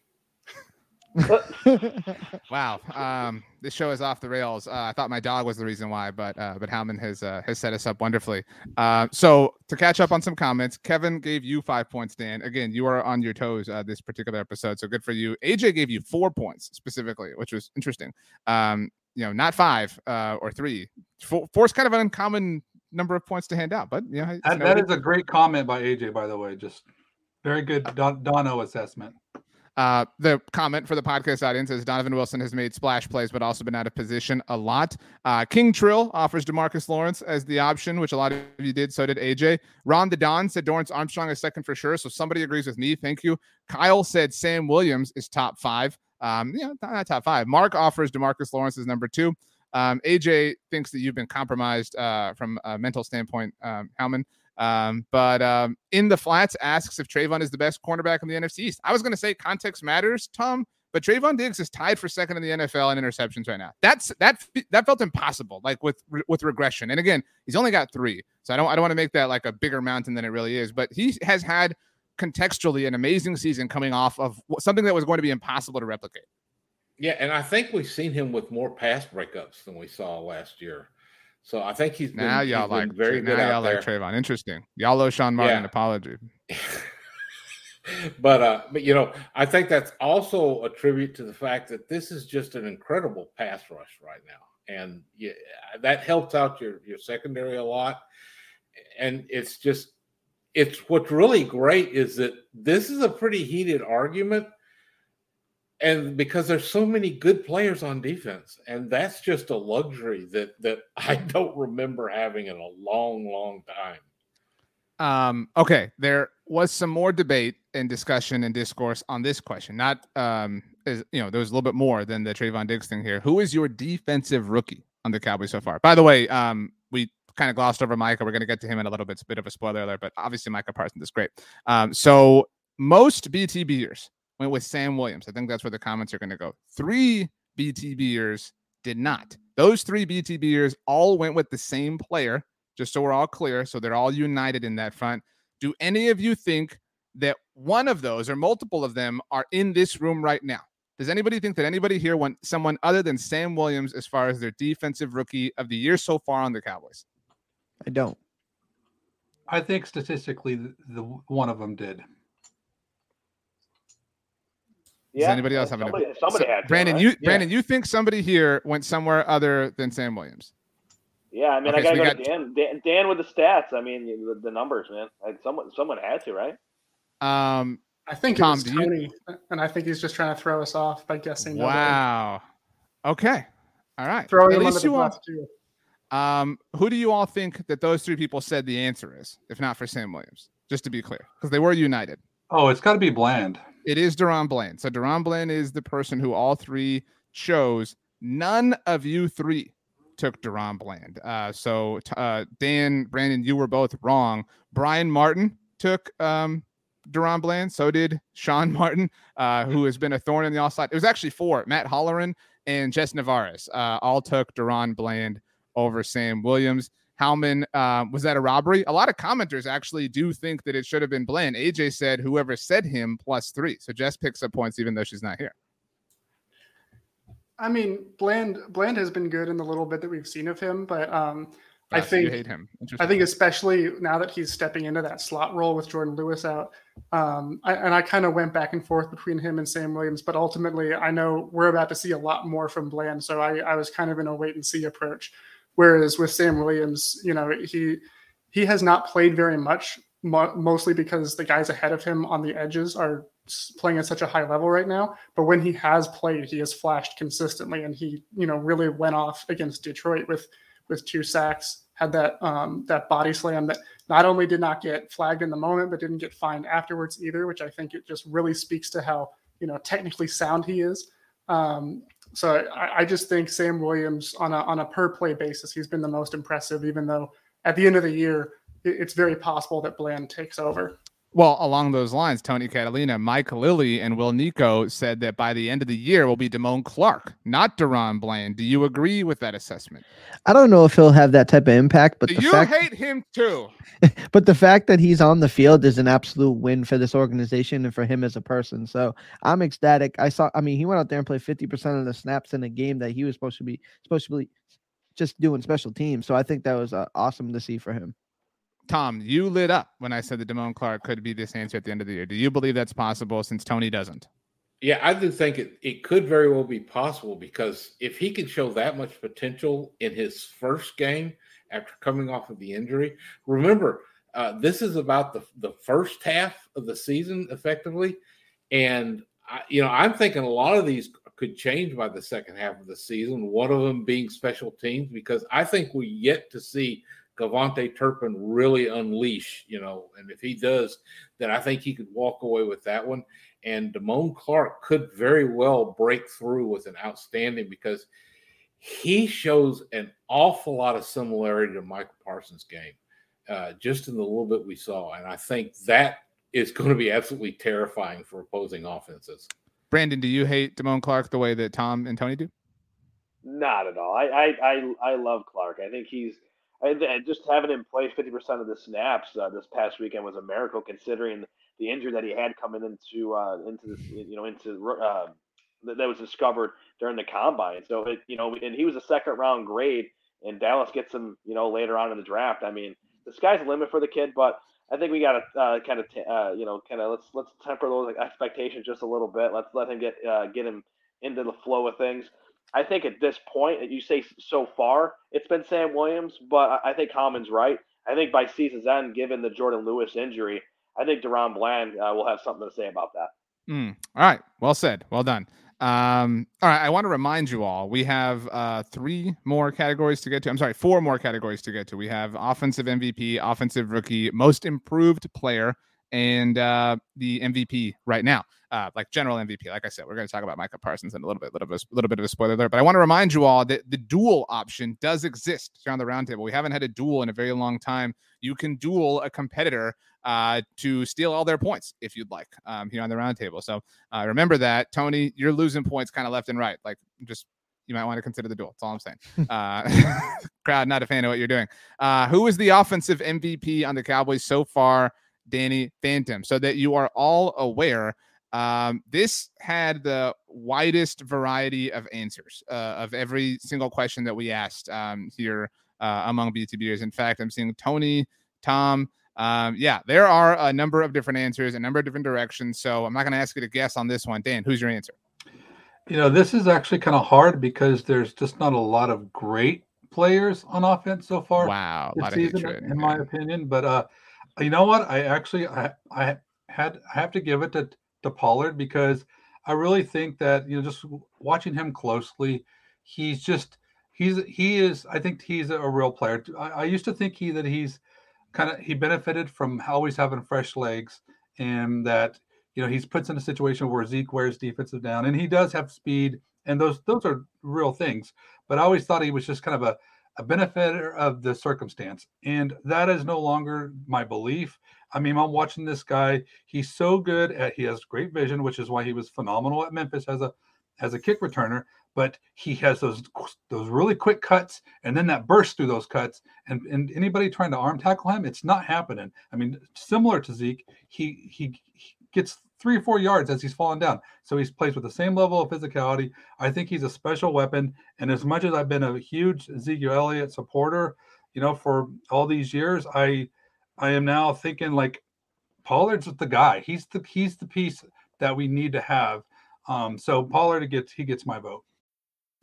wow. Um, this show is off the rails. Uh, I thought my dog was the reason why, but uh, but Howman has uh, has set us up wonderfully. Uh, so to catch up on some comments, Kevin gave you five points. Dan, again, you are on your toes uh, this particular episode, so good for you. AJ gave you four points specifically, which was interesting. Um, you know, not five uh, or three. Four, is kind of an uncommon number of points to hand out, but you know, that, that is a great comment by AJ, by the way. Just very good Don- Dono assessment. Uh, the comment for the podcast audience is Donovan Wilson has made splash plays, but also been out of position a lot. Uh, King Trill offers Demarcus Lawrence as the option, which a lot of you did. So did AJ. Ron the Don said Dorance Armstrong is second for sure. So somebody agrees with me. Thank you. Kyle said Sam Williams is top five. Um, yeah, not top five. Mark offers Demarcus Lawrence as number two. Um, AJ thinks that you've been compromised uh, from a mental standpoint, um, Howman. Um, but um, in the flats asks if Trevon is the best cornerback in the NFC East. I was going to say context matters, Tom, but Trevon Diggs is tied for second in the NFL in interceptions right now. That's that that felt impossible, like with with regression. And again, he's only got three, so I don't I don't want to make that like a bigger mountain than it really is. But he has had contextually an amazing season coming off of something that was going to be impossible to replicate. Yeah, and I think we've seen him with more pass breakups than we saw last year. So I think he's been, now y'all like very good. Now y'all there. like Trevon. Interesting. Y'all owe Sean Martin yeah. an apology. but uh, but you know, I think that's also a tribute to the fact that this is just an incredible pass rush right now, and yeah, that helps out your your secondary a lot. And it's just it's what's really great is that this is a pretty heated argument and because there's so many good players on defense and that's just a luxury that that i don't remember having in a long long time um okay there was some more debate and discussion and discourse on this question not um is you know there was a little bit more than the Trevon Diggs thing here who is your defensive rookie on the Cowboys so far by the way um we kind of glossed over Micah. We're going to get to him in a little bit. It's a bit of a spoiler alert, but obviously Micah Parsons is great. Um, so most BTBers went with Sam Williams. I think that's where the comments are going to go. Three BTBers did not. Those three BTBers all went with the same player, just so we're all clear. So they're all united in that front. Do any of you think that one of those or multiple of them are in this room right now? Does anybody think that anybody here went someone other than Sam Williams as far as their defensive rookie of the year so far on the Cowboys? I don't. I think statistically, the, the one of them did. Does anybody else have somebody, an somebody so, had to, Brandon, right? you Yeah. Brandon, you think somebody here went somewhere other than Sam Williams? Yeah, I mean, Okay, I gotta go got- to Dan, Dan. Dan with the stats. I mean, the, the numbers, man. Like, someone, someone had to, right? Um, I think Tom, it was do you- Tony, and I think he's just trying to throw us off by guessing. nobody. wow. Okay. All right. Throwing At him least you all, um, who do you all think that those three people said the answer is, if not for Sam Williams? Just to be clear, because they were united. Oh, it's got to be Bland. It is DaRon Bland. So DaRon Bland is the person who all three chose. None of you three took DaRon Bland. Uh, so uh, Dan, Brandon, you were both wrong. Brian Martin took um, DaRon Bland. So did Sean Martin, uh, who has been a thorn in the offside. It was actually four. Matt Holleran and Jess Navarez uh, all took DaRon Bland over Sam Williams. Howman, uh, was that a robbery? A lot of commenters actually do think that it should have been Bland. AJ said whoever said him plus three. So Jess picks up points even though she's not here. I mean, Bland Bland has been good in the little bit that we've seen of him, but um, I think hate him. I think especially now that he's stepping into that slot role with Jordan Lewis out, um, I, and I kind of went back and forth between him and Sam Williams, but ultimately I know we're about to see a lot more from Bland, so I, I was kind of in a wait and see approach. Whereas with Sam Williams, you know, he he has not played very much, mo- mostly because the guys ahead of him on the edges are playing at such a high level right now. But when he has played, he has flashed consistently, and he you know really went off against Detroit with with two sacks, had that um, that body slam that not only did not get flagged in the moment, but didn't get fined afterwards either, which I think it just really speaks to how you know technically sound he is. Um, so I, I just think Sam Williams on a on a per play basis, he's been the most impressive. Even though at the end of the year, it, it's very possible that Bland takes over. Well, along those lines, Tony Catalina, Mike Lilly, and Will Nico said that by the end of the year will be Damone Clark, not DaRon Bland. Do you agree with that assessment? I don't know if he'll have that type of impact, but Do the you fact hate him too? but the fact that he's on the field is an absolute win for this organization and for him as a person. So I'm ecstatic. I saw. I mean, he went out there and played 50 percent of the snaps in a game that he was supposed to be supposed to be just doing special teams. So I think that was uh, awesome to see for him. Tom, you lit up when I said that Damone Clark could be this answer at the end of the year. Do you believe that's possible since Tony doesn't? Yeah, I do think it, it could very well be possible because if he can show that much potential in his first game after coming off of the injury, remember, uh, this is about the, the first half of the season effectively. And, I, you know, I'm thinking a lot of these could change by the second half of the season, one of them being special teams, because I think we yet to see KaVontae Turpin really unleash, you know, and if he does, then I think he could walk away with that one. And Damone Clark could very well break through with an outstanding because he shows an awful lot of similarity to Micah Parsons' game, uh, just in the little bit we saw. And I think that is going to be absolutely terrifying for opposing offenses. Brandon, do you hate Damone Clark the way that Tom and Tony do? Not at all. I I I, I love Clark. I think he's I, I- just having him play 50% of the snaps uh, this past weekend was a miracle considering the injury that he had coming into uh, into this you know into uh, that, that was discovered during the combine. So it you know and he was a second round grade and Dallas gets him you know later on in the draft. I mean the sky's the limit for the kid, but I think we got to uh, kind of t- uh, you know kind of let's let's temper those expectations just a little bit. Let's let him get uh, get him into the flow of things. I think at this point, you say so far, it's been Sam Williams, but I think Common's right. I think by season's end, given the Jordan Lewis injury, I think DaRon Bland uh, will have something to say about that. Mm. All right. Well said. Well done. Um, all right. I want to remind you all we have uh, three more categories to get to. I'm sorry, four more categories to get to. We have offensive MVP, offensive rookie, most improved player, and uh, the MVP right now, uh, like general MVP. Like I said, we're going to talk about Micah Parsons in a little bit, little bit, little bit of a spoiler there. But I want to remind you all that the duel option does exist here on the roundtable. We haven't had a duel in a very long time. You can duel a competitor uh, to steal all their points if you'd like um, here on the roundtable. So uh, remember that, Tony. You're losing points kind of left and right. Like just you might want to consider the duel. That's all I'm saying. Uh, crowd not a fan of what you're doing. Uh, who is the offensive MVP on the Cowboys so far, Danny Phantom? So that you are all aware. Um, this had the widest variety of answers uh, of every single question that we asked um, here uh, among BTBers. In fact, I'm seeing Tony, Tom. Um, yeah, there are a number of different answers, a number of different directions. So I'm not going to ask you to guess on this one. Dan, who's your answer? You know, this is actually kind of hard because there's just not a lot of great players on offense so far. Wow, this season, in yeah. my opinion. But uh, you know what? I actually I I had I have to give it to to Pollard because I really think that you know just watching him closely, he's just he's he is I think he's a real player. I, I used to think he that he's kind of he benefited from always having fresh legs and that you know he's puts in a situation where Zeke wears defensive down and he does have speed and those those are real things. But I always thought he was just kind of a a benefit of the circumstance. And that is no longer my belief. I mean, I'm watching this guy. He's so good at he has great vision, which is why he was phenomenal at Memphis as a as a kick returner. But he has those those really quick cuts, and then that burst through those cuts. And and anybody trying to arm tackle him, it's not happening. I mean, similar to Zeke, he he, he gets three or four yards as he's falling down. So he's plays with the same level of physicality. I think he's a special weapon. And as much as I've been a huge Ezekiel Elliott supporter, you know, for all these years, I I am now thinking like Pollard's with the guy. He's the he's the piece that we need to have. Um, so Pollard gets he gets my vote.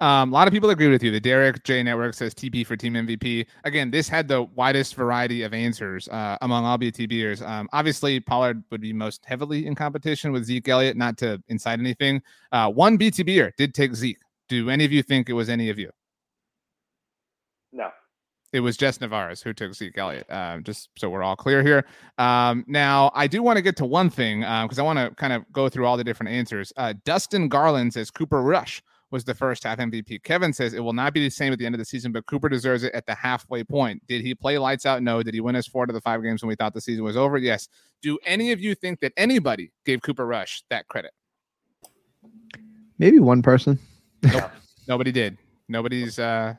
Um, a lot of people agree with you. The Derek J Network says TP for team MVP. Again, this had the widest variety of answers uh, among all BTBers. Um, obviously, Pollard would be most heavily in competition with Zeke Elliott, not to incite anything. Uh, one BTBer did take Zeke. Do any of you think it was any of you? No. It was Jess Navarez who took Zeke Elliott. Um, just so we're all clear here. Um, now, I do want to get to one thing because um, I want to kind of go through all the different answers. Uh, Dustin Garland says Cooper Rush was the first half MVP. Kevin says it will not be the same at the end of the season, but Cooper deserves it at the halfway point. Did he play lights out? No. Did he win us four to the five games when we thought the season was over? Yes. Do any of you think that anybody gave Cooper Rush that credit? Maybe one person. Nope. Nobody did. Nobody's uh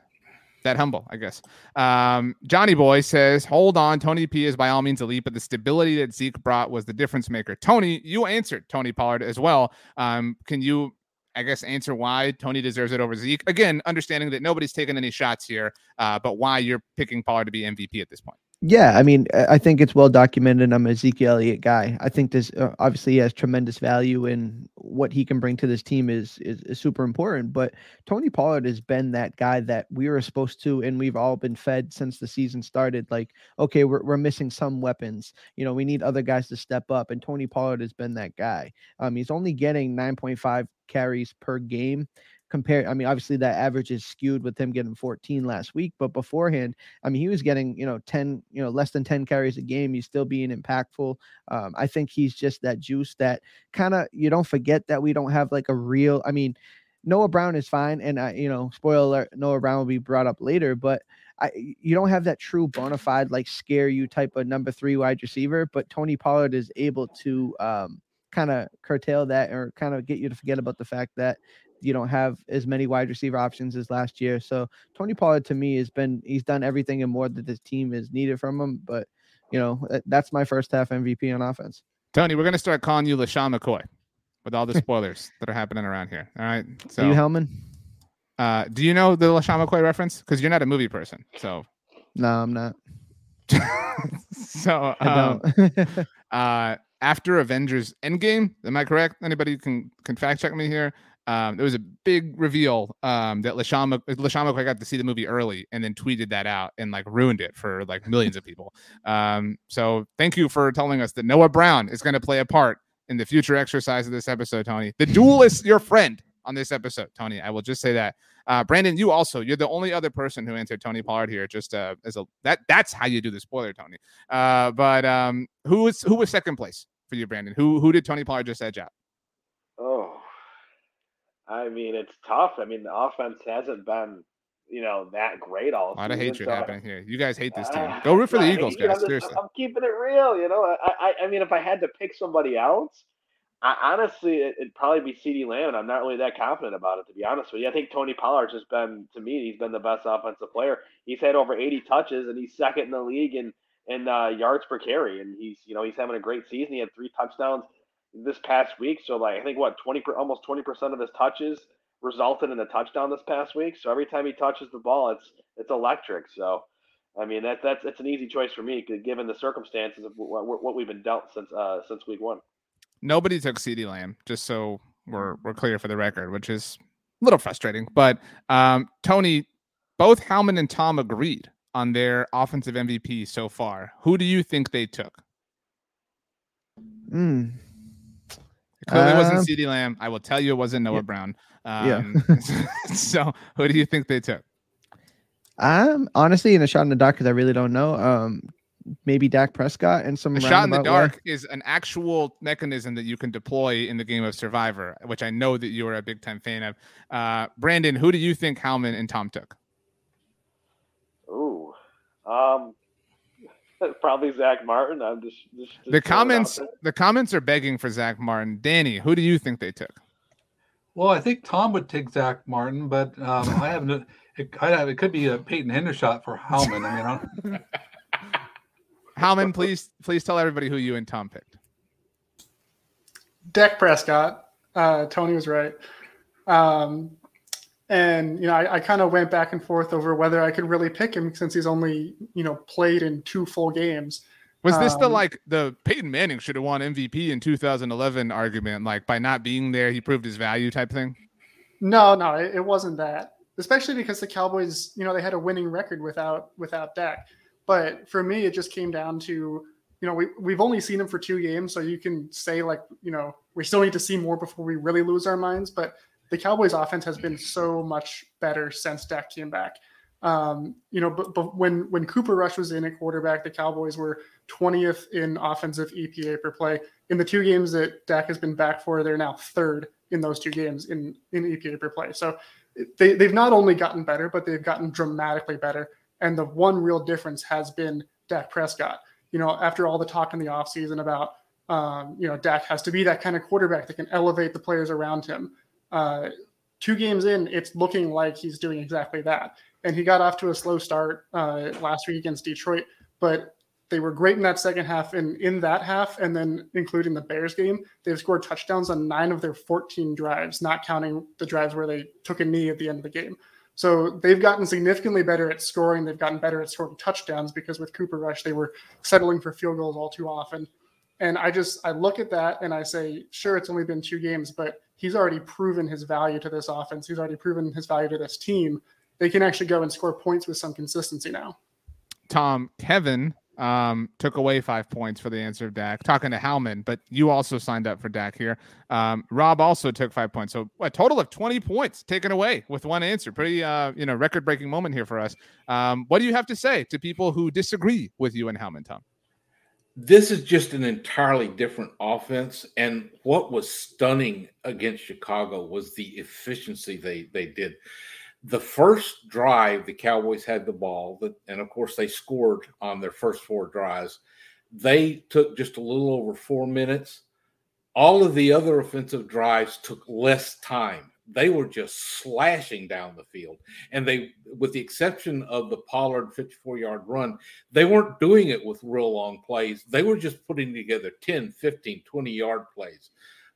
that humble, I guess. Um, Johnny Boy says, hold on. Tony P is by all means elite, but the stability that Zeke brought was the difference maker. Tony, you answered Tony Pollard as well. Um, can you I guess, answer why Tony deserves it over Zeke. Again, understanding that nobody's taking any shots here, uh, but why you're picking Pollard to be MVP at this point. Yeah, I mean, I think it's well documented. I'm a Ezekiel Elliott guy. I think this uh, obviously has tremendous value, and what he can bring to this team is, is, is super important. But Tony Pollard has been that guy that we were supposed to, and we've all been fed since the season started. Like, okay, we're we're missing some weapons. You know, we need other guys to step up, and Tony Pollard has been that guy. Um, he's only getting 9.5 carries per game compare i mean obviously that average is skewed with him getting 14 last week but beforehand i mean he was getting you know 10 you know less than 10 carries a game. He's still being impactful. Um, i think he's just that juice that kind of you don't forget that we don't have like a real i mean noah brown is fine and i you know spoiler noah brown will be brought up later but I, you don't have that true bona fide like scare you type of number three wide receiver but tony pollard is able to um, kind of curtail that or kind of get you to forget about the fact that you don't have as many wide receiver options as last year. So Tony Pollard to me has been he's done everything and more that this team is needed from him. But you know that's my first half MVP on offense. Tony, we're gonna start calling you LeSean McCoy with all the spoilers that are happening around here. All right. So Are you Howman? Uh, do you know the LeSean McCoy reference? Because you're not a movie person. So no, I'm not. so um, uh after Avengers Endgame. Am I correct? Anybody can can fact check me here. Um, there was a big reveal um, that LeSean McCoy got to see the movie early and then tweeted that out and like ruined it for like millions of people. Um, so thank you for telling us that Noah Brown is going to play a part in the future exercise of this episode, Tony. The duel is your friend on this episode, Tony. I will just say that. Uh, Brandon, you also you're the only other person who answered Tony Pollard here. Just uh, as a that that's how you do the spoiler, Tony. Uh, but um, who was who was second place for you, Brandon? Who who did Tony Pollard just edge out? I mean it's tough. I mean the offense hasn't been you know that great all. A lot of hatred so happening here. You guys hate this team. Go root for the Eagles, guys. I'm, Seriously, I'm keeping it real. You know, I, I I mean if I had to pick somebody else. I, honestly, it, would probably be CeeDee Lamb, and I'm not really that confident about it, to be honest with you. I think Tony Pollard's just been, to me, he's been the best offensive player. He's had over 80 touches, and he's second in the league in in uh, yards per carry, and he's you know he's having a great season. He had three touchdowns this past week, so like I think what 20 almost 20 percent of his touches resulted in a touchdown this past week. So every time he touches the ball, it's it's electric. So. I mean that that's it's an easy choice for me, given the circumstances of what, what we've been dealt since uh, since week one nobody took CeeDee Lamb, just so we're we're clear for the record, which is a little frustrating. But um, Tony, both Howman and Tom agreed on their offensive MVP so far. Who do you think they took? Mm. It clearly wasn't um, CeeDee Lamb. I will tell you it wasn't Noah yeah. Brown. Um, yeah. so who do you think they took? Um, honestly, in a shot in the dark, because I really don't know. Um, maybe Dak Prescott and some a shot in the dark way. is an actual mechanism that you can deploy in the game of Survivor, which I know that you are a big time fan of. Uh, Brandon, who do you think Howman and Tom took? Ooh, um, probably Zack Martin. I'm just, just, just the comments. The comments are begging for Zack Martin. Danny, who do you think they took? Well, I think Tom would take Zack Martin, but um, I have no. It, I have, it could be a Peyton Hendershot for Howman. I mean, Howman, please please tell everybody who you and Tom picked. Dak Prescott. Uh, Tony was right. Um, and you know, I, I kind of went back and forth over whether I could really pick him since he's only you know played in two full games. Was this um, the like the Peyton Manning should have won MVP in 2011 argument? Like by not being there, he proved his value type thing. No, no, it, it wasn't that. Especially because the Cowboys, you know, they had a winning record without without Dak. But for me, it just came down to, you know, we, we've only seen him for two games. So you can say, like, you know, we still need to see more before we really lose our minds. But the Cowboys offense has been so much better since Dak came back. Um, you know, but, but when when Cooper Rush was in at quarterback, the Cowboys were 20th in offensive EPA per play. In the two games that Dak has been back for, they're now third in those two games in in EPA per play. So they they've not only gotten better, but they've gotten dramatically better. And the one real difference has been Dak Prescott. You know, after all the talk in the offseason about, um, you know, Dak has to be that kind of quarterback that can elevate the players around him. Uh, two games in, it's looking like he's doing exactly that. And he got off to a slow start uh, last week against Detroit, but they were great in that second half. And in that half, and then including the Bears game, they've scored touchdowns on nine of their 14 drives, not counting the drives where they took a knee at the end of the game. So they've gotten significantly better at scoring. They've gotten better at scoring touchdowns because with Cooper Rush, they were settling for field goals all too often. And I just I look at that and I say, sure, it's only been two games, but he's already proven his value to this offense. He's already proven his value to this team. They can actually go and score points with some consistency now. Tom, Kevin um, took away five points for the answer of Dak. Talking to Howman, but you also signed up for Dak here. Um, Rob also took five points, so a total of twenty points taken away with one answer. Pretty, uh, you know, record-breaking moment here for us. Um, what do you have to say to people who disagree with you and Howman, Tom? This is just an entirely different offense, and what was stunning against Chicago was the efficiency they they did the first drive the Cowboys had the ball, and of course they scored on their first four drives. They took just a little over four minutes. All of the other offensive drives took less time. They were just slashing down the field. And they, with the exception of the Pollard 54 yard run, they weren't doing it with real long plays. They were just putting together 10, 15, 20 yard plays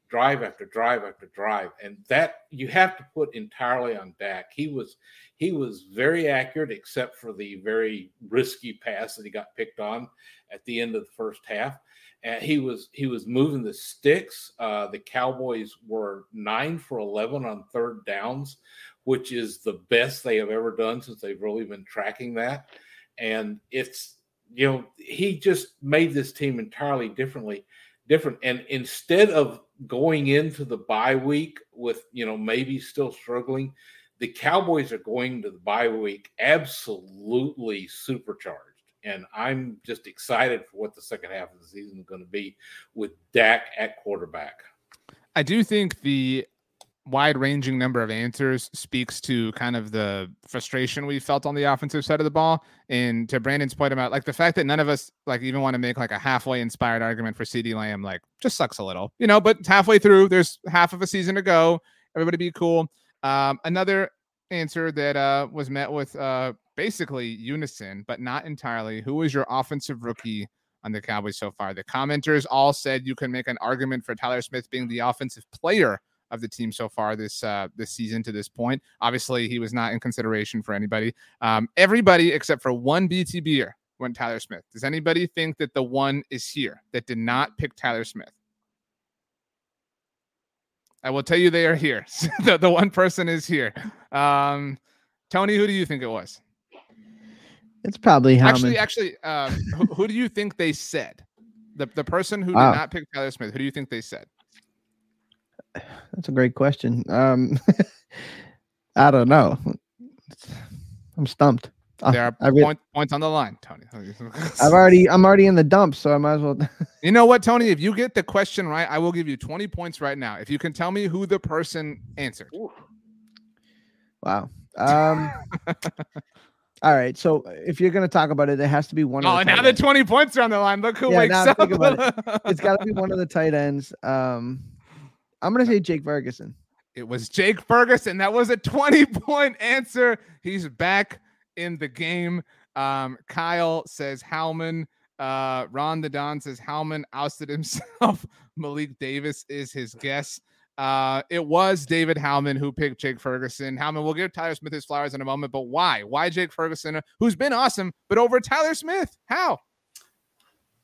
drive after drive after drive, and that you have to put entirely on Dak. He was he was very accurate, except for the very risky pass that he got picked on at the end of the first half. And he was he was moving the sticks. Uh, the Cowboys were nine for eleven on third downs, which is the best they have ever done since they've really been tracking that. And it's you know he just made this team entirely differently different. And instead of going into the bye week with you know maybe still struggling, the Cowboys are going to the bye week absolutely supercharged. And I'm just excited for what the second half of the season is going to be with Dak at quarterback. I do think the wide ranging number of answers speaks to kind of the frustration we felt on the offensive side of the ball. And to Brandon's point about like the fact that none of us like even want to make like a halfway inspired argument for CeeDee Lamb, like just sucks a little, you know, but halfway through, there's half of a season to go. Everybody be cool. Um, another answer that uh, was met with uh, basically unison, but not entirely. Who is your offensive rookie on the Cowboys so far? The commenters all said you can make an argument for Tyler Smith being the offensive player of the team so far this uh, this season to this point. Obviously, he was not in consideration for anybody. Um, everybody except for one BTBer went Tyler Smith. Does anybody think that the one is here that did not pick Tyler Smith? I will tell you they are here. the, the one person is here. Um, Tony, who do you think it was? It's probably Howman. Actually, actually, um, who, who, do you think they said? The the person who did not pick Tyler Smith. Who do you think they said? That's a great question. Um, I don't know. I'm stumped. There are I, point, points on the line, Tony. I've already, I'm already in the dump, so I might as well. you know what, Tony? If you get the question right, I will give you 20 points right now. If you can tell me who the person answered. Wow. Um. All right. So if you're going to talk about it, it has to be one. Oh, of the now the 20 points are on the line. Look who yeah, wakes up. It. it's got to be one of the tight ends. Um. I'm gonna say Jake Ferguson. It was Jake Ferguson. That was a 20 point answer. He's back in the game. Um, Kyle says Howman. Uh, Ron the Don says Howman ousted himself. Malik Davis is his guess. Uh, it was David Howman who picked Jake Ferguson. Howman, we'll give Tyler Smith his flowers in a moment, but why? Why Jake Ferguson, who's been awesome, but over Tyler Smith? How?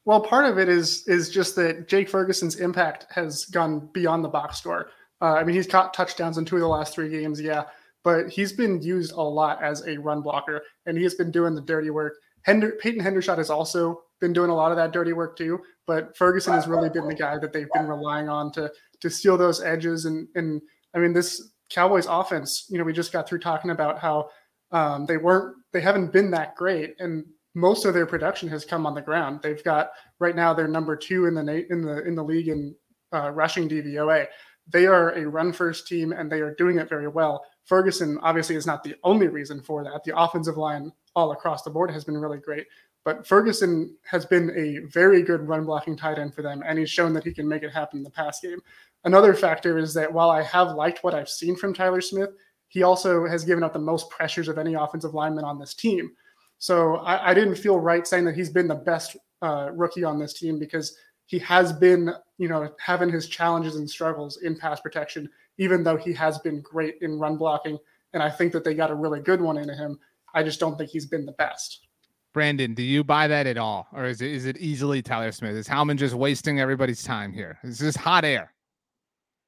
Well, part of it is is just that Jake Ferguson's impact has gone beyond the box score. Uh, I mean, he's caught touchdowns in two of the last three games, yeah, but he's been used a lot as a run blocker, and he has been doing the dirty work. Hender, Peyton Hendershot has also been doing a lot of that dirty work too, but Ferguson has really been the guy that they've been relying on to to steal those edges. And and I mean, this Cowboys offense, you know, we just got through talking about how um, they weren't, they haven't been that great, and most of their production has come on the ground. They've got right now they're number two in the in the in the league in uh, rushing DVOA. They are a run first team and they are doing it very well. Ferguson obviously is not the only reason for that. The offensive line all across the board has been really great, but Ferguson has been a very good run blocking tight end for them, and he's shown that he can make it happen in the pass game. Another factor is that while I have liked what I've seen from Tyler Smith, he also has given up the most pressures of any offensive lineman on this team. So I, I didn't feel right saying that he's been the best uh, rookie on this team because he has been, you know, having his challenges and struggles in pass protection, even though he has been great in run blocking. And I think that they got a really good one into him. I just don't think he's been the best. Brandon, do you buy that at all, or is it is it easily Tyler Smith? Is Howman just wasting everybody's time here? Is this hot air?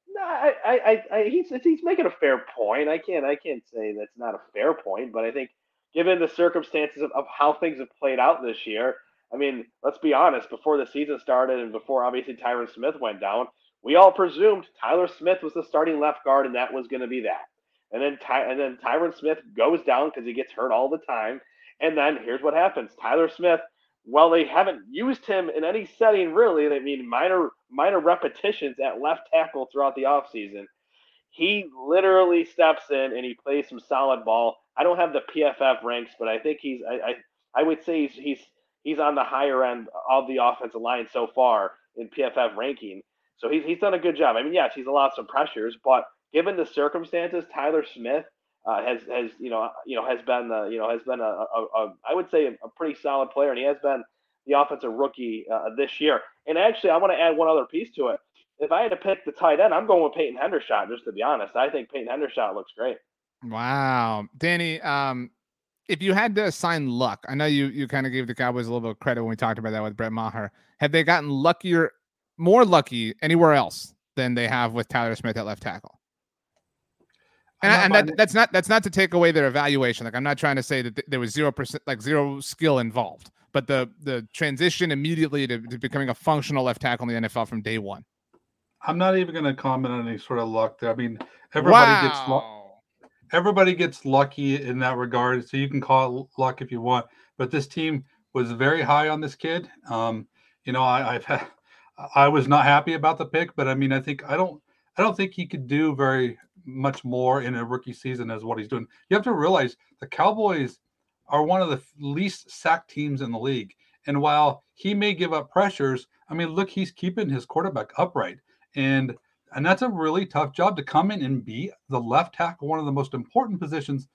No, I, I, I, he's he's making a fair point. I can't I can't say that's not a fair point, but I think given the circumstances of, of how things have played out this year. I mean, let's be honest, before the season started and before obviously Tyron Smith went down, we all presumed Tyler Smith was the starting left guard and that was going to be that. And then Ty- and then Tyron Smith goes down because he gets hurt all the time. And then here's what happens. Tyler Smith, well, they haven't used him in any setting really. I mean, minor minor repetitions at left tackle throughout the offseason. He literally steps in and he plays some solid ball. I don't have the PFF ranks, but I think he's I I, I would say he's, he's he's on the higher end of the offensive line so far in PFF ranking. So he's he's done a good job. I mean, yes, he's allowed some pressures, but given the circumstances, Tyler Smith uh, has has you know you know has been the you know has been a, a, a I would say a pretty solid player, and he has been the offensive rookie uh, this year. And actually, I want to add one other piece to it. If I had to pick the tight end, I'm going with Peyton Hendershot. Just to be honest, I think Peyton Hendershot looks great. Wow, Danny. Um, if you had to assign luck, I know you you kind of gave the Cowboys a little bit of credit when we talked about that with Brett Maher. Have they gotten luckier, more lucky anywhere else than they have with Tyler Smith at left tackle? And, and that, that's not that's not to take away their evaluation. Like I'm not trying to say that th- there was zero percent like zero skill involved, but the the transition immediately to, to becoming a functional left tackle in the NFL from day one. I'm not even going to comment on any sort of luck there. I mean, everybody wow. gets luck. Everybody gets lucky in that regard. So you can call it luck if you want. But this team was very high on this kid. Um, you know, I, I've had, I was not happy about the pick, but I mean, I think I don't, I don't think he could do very much more in a rookie season as what he's doing. You have to realize the Cowboys are one of the least sacked teams in the league. And while he may give up pressures, I mean, look, he's keeping his quarterback upright. And and that's a really tough job to come in and be the left tackle, one of the most important positions,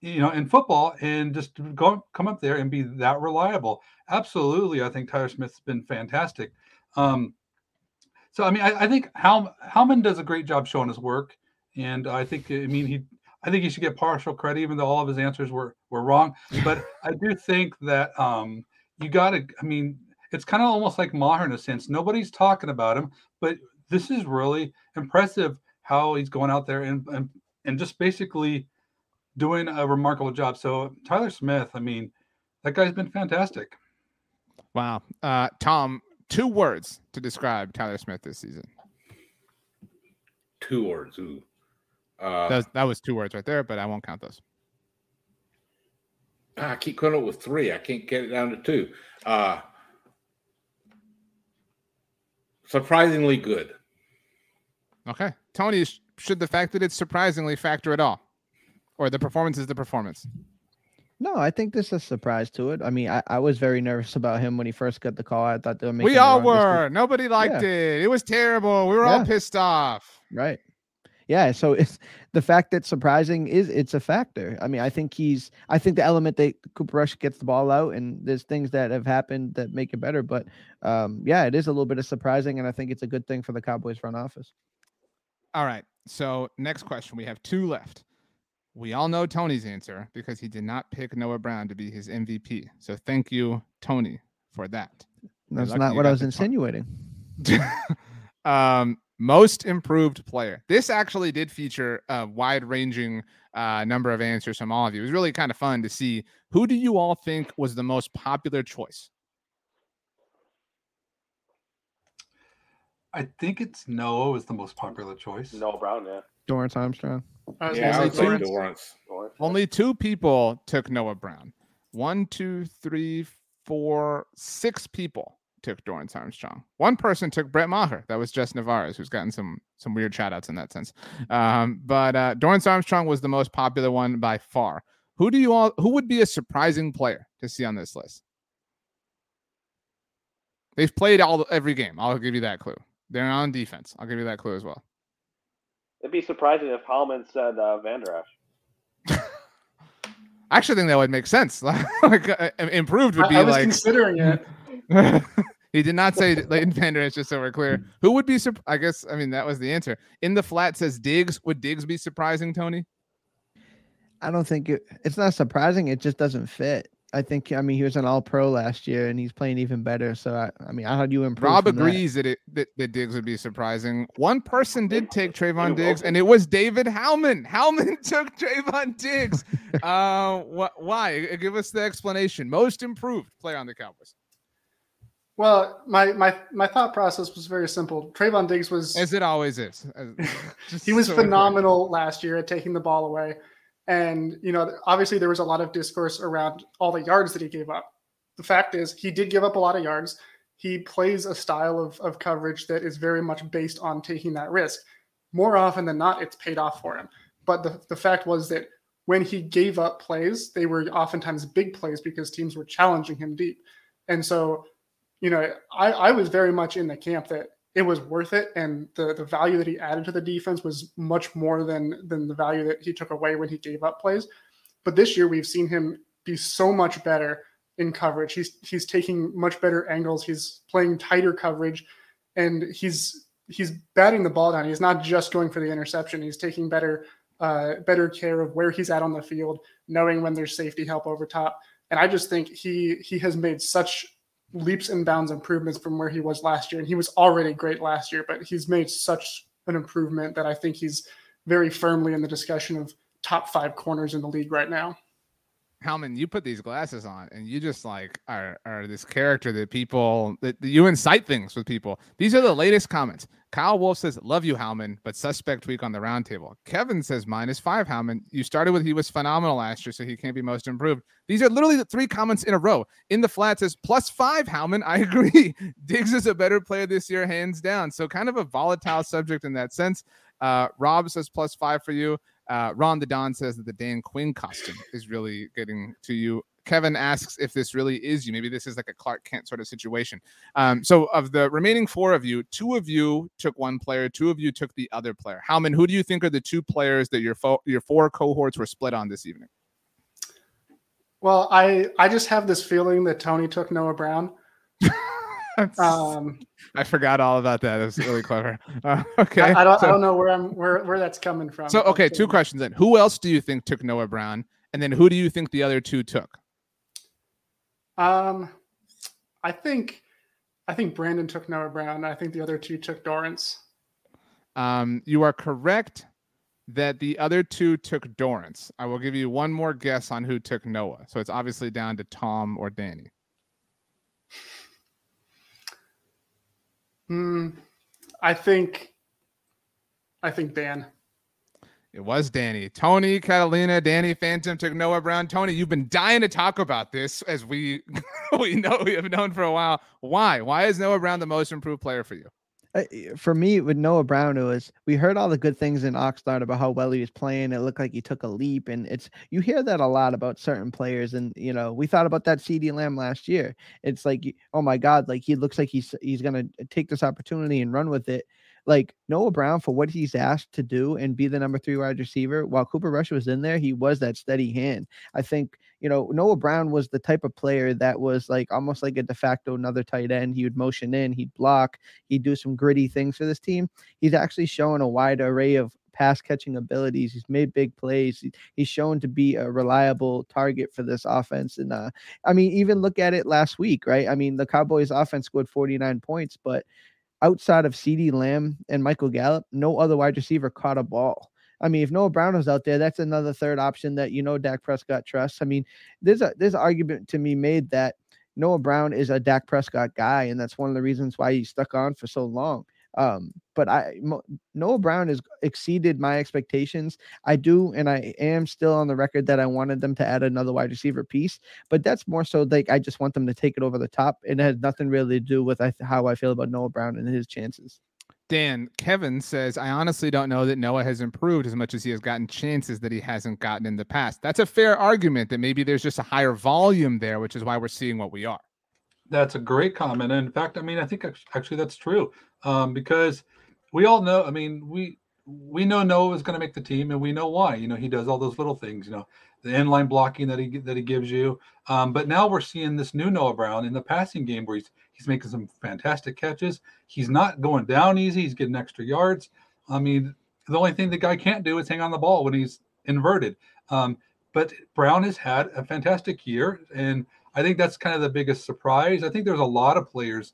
you know, in football, and just go come up there and be that reliable. Absolutely, I think Tyler Smith's been fantastic. Um, so I mean, I, I think Hal, Howman does a great job showing his work, and I think I mean he I think he should get partial credit, even though all of his answers were were wrong. But I do think that um, you got to. I mean, it's kind of almost like Maher in a sense. Nobody's talking about him, but this is really impressive how he's going out there and and, and just basically doing a remarkable job. So Tyler Smith, I mean, that guy's been fantastic. Wow, uh, Tom, two words to describe Tyler Smith this season. Two words. Ooh. Uh, that, was, that was two words right there, but I won't count those. I keep coming up with three. I can't get it down to two. Uh, surprisingly good. Okay. Tony, should the fact that it's surprisingly factor at all? Or the performance is the performance? No, I think this is a surprise to it. I mean, I, I was very nervous about him when he first got the call. I thought they were making. We all were. Nobody liked yeah. it. It was terrible. We were yeah. all pissed off. Right. Yeah. So it's the fact that surprising is it's a factor. I mean, I think he's I think the element that Cooper Rush gets the ball out and there's things that have happened that make it better. But um, yeah, it is a little bit of surprising, and I think it's a good thing for the Cowboys front office. All right. So next question. We have two left. We all know Tony's answer because he did not pick Noah Brown to be his MVP. So thank you, Tony, for that. That's not what I was insinuating. um, most improved player. This actually did feature a wide ranging uh, number of answers from all of you. It was really kind of fun to see who do you all think was the most popular choice? I think it's Noah was the most popular choice. Noah Brown, yeah. Dorance Armstrong. I yeah, I would say Dorance. Only two people took Noah Brown. One, two, three, four, six people took Dorance Armstrong. One person took Brett Maher. That was Jess Navarez, who's gotten some some weird shout outs in that sense. Um, but uh, Dorance Armstrong was the most popular one by far. Who do you all who would be a surprising player to see on this list? They've played all every game. I'll give you that clue. They're on defense. I'll give you that clue as well. It'd be surprising if Howman said uh, Vander Esch. I actually think that would make sense. like uh, improved would be I, I was like considering it. he did not say Leighton Vander Esch, just so we're clear. Who would be? Sur- I guess. I mean, that was the answer. In the flat says Diggs. Would Diggs be surprising, Tony? I don't think it, it's not surprising. It just doesn't fit. I think I mean he was an All Pro last year and he's playing even better. So I, I mean, I do you improve? Rob agrees that. that it that, that, Diggs would be surprising. One person did take Trevon Diggs, and it was David Howman. Howman took Trevon Diggs. uh, wh- why? Give us the explanation. Most improved player on the Cowboys. Well, my my my thought process was very simple. Trevon Diggs was as it always is. he was so phenomenal last year at taking the ball away. And, you know, obviously there was a lot of discourse around all the yards that he gave up. The fact is, he did give up a lot of yards. He plays a style of, of coverage that is very much based on taking that risk. More often than not, it's paid off for him. But the, the fact was that when he gave up plays, they were oftentimes big plays because teams were challenging him deep. And so, you know, I, I was very much in the camp that it was worth it and the the value that he added to the defense was much more than than the value that he took away when he gave up plays. But this year we've seen him be so much better in coverage. He's he's taking much better angles. He's playing tighter coverage and he's he's batting the ball down. He's not just going for the interception. He's taking better uh, better care of where he's at on the field, knowing when there's safety help over top. And I just think he he has made such leaps and bounds improvements from where he was last year. And he was already great last year, but he's made such an improvement that I think he's very firmly in the discussion of top five corners in the league right now. Howman, you put these glasses on and you just like are, are this character that people that you incite things with people. These are the latest comments. Kyle Wolf says, Love you, Howman, but suspect week on the roundtable. Kevin says, minus five, Howman. You started with he was phenomenal last year, so he can't be most improved. These are literally the three comments in a row. In the flat says, plus five, Howman. I agree. Diggs is a better player this year, hands down. So kind of a volatile subject in that sense. Uh, Rob says plus five for you. Uh, Ron the Don says that the Dan Quinn costume is really getting to you. Kevin asks if this really is you. Maybe this is like a Clark Kent sort of situation. Um, so, of the remaining four of you, two of you took one player, two of you took the other player. Howman, who do you think are the two players that your fo- your four cohorts were split on this evening? Well, I I just have this feeling that Tony took Noah Brown. um, I forgot all about that. It was really clever. Uh, okay, I, I don't so, I don't know where I'm where where that's coming from. So okay, two questions then. Who else do you think took Noah Brown, and then who do you think the other two took? Um, I think I think Brandon took Noah Brown. I think the other two took Dorance. Um, you are correct that the other two took Dorance. I will give you one more guess on who took Noah. So it's obviously down to Tom or Danny. Hmm. I think. I think Dan. It was Danny. Tony, Catalina, Danny Phantom took Noah Brown. Tony, you've been dying to talk about this as we we know we have known for a while. Why? Why is Noah Brown the most improved player for you? Uh, for me, with Noah Brown, it was we heard all the good things in Oxnard about how well he was playing. It looked like he took a leap, and it's you hear that a lot about certain players. And you know, we thought about that CeeDee Lamb last year. It's like, oh my God, like he looks like he's he's gonna take this opportunity and run with it like Noah Brown for what he's asked to do and be the number three wide receiver. While Cooper Rush was in there, he was that steady hand. I think you know Noah Brown was the type of player that was like almost like a de facto another tight end. He would motion in, he'd block, he'd do some gritty things for this team. He's actually showing a wide array of pass catching abilities. He's made big plays. he's shown to be a reliable target for this offense. And uh, I mean, even look at it last week, right? I mean, the Cowboys offense scored 49 points, but outside of CeeDee Lamb and Michael Gallup, no other wide receiver caught a ball. I mean, if Noah Brown was out there, that's another third option that you know Dak Prescott trusts. I mean, there's a there's argument to be made that Noah Brown is a Dak Prescott guy, and that's one of the reasons why he stuck on for so long. Um, but I Noah Brown has exceeded my expectations. I do, and I am still on the record that I wanted them to add another wide receiver piece. But that's more so like I just want them to take it over the top. And it has nothing really to do with how I feel about Noah Brown and his chances. Dan, Kevin says, I honestly don't know that Noah has improved as much as he has gotten chances that he hasn't gotten in the past. That's a fair argument that maybe there's just a higher volume there, which is why we're seeing what we are. That's a great comment. And in fact, I mean, I think actually that's true um, because we all know. I mean, we we know Noah is going to make the team, and we know why. You know, he does all those little things. You know, the inline blocking that he that he gives you. Um, but now we're seeing this new Noah Brown in the passing game where he's he's making some fantastic catches. He's not going down easy. He's getting extra yards. I mean, the only thing the guy can't do is hang on the ball when he's inverted. Um, but Brown has had a fantastic year, and I think that's kind of the biggest surprise. I think there's a lot of players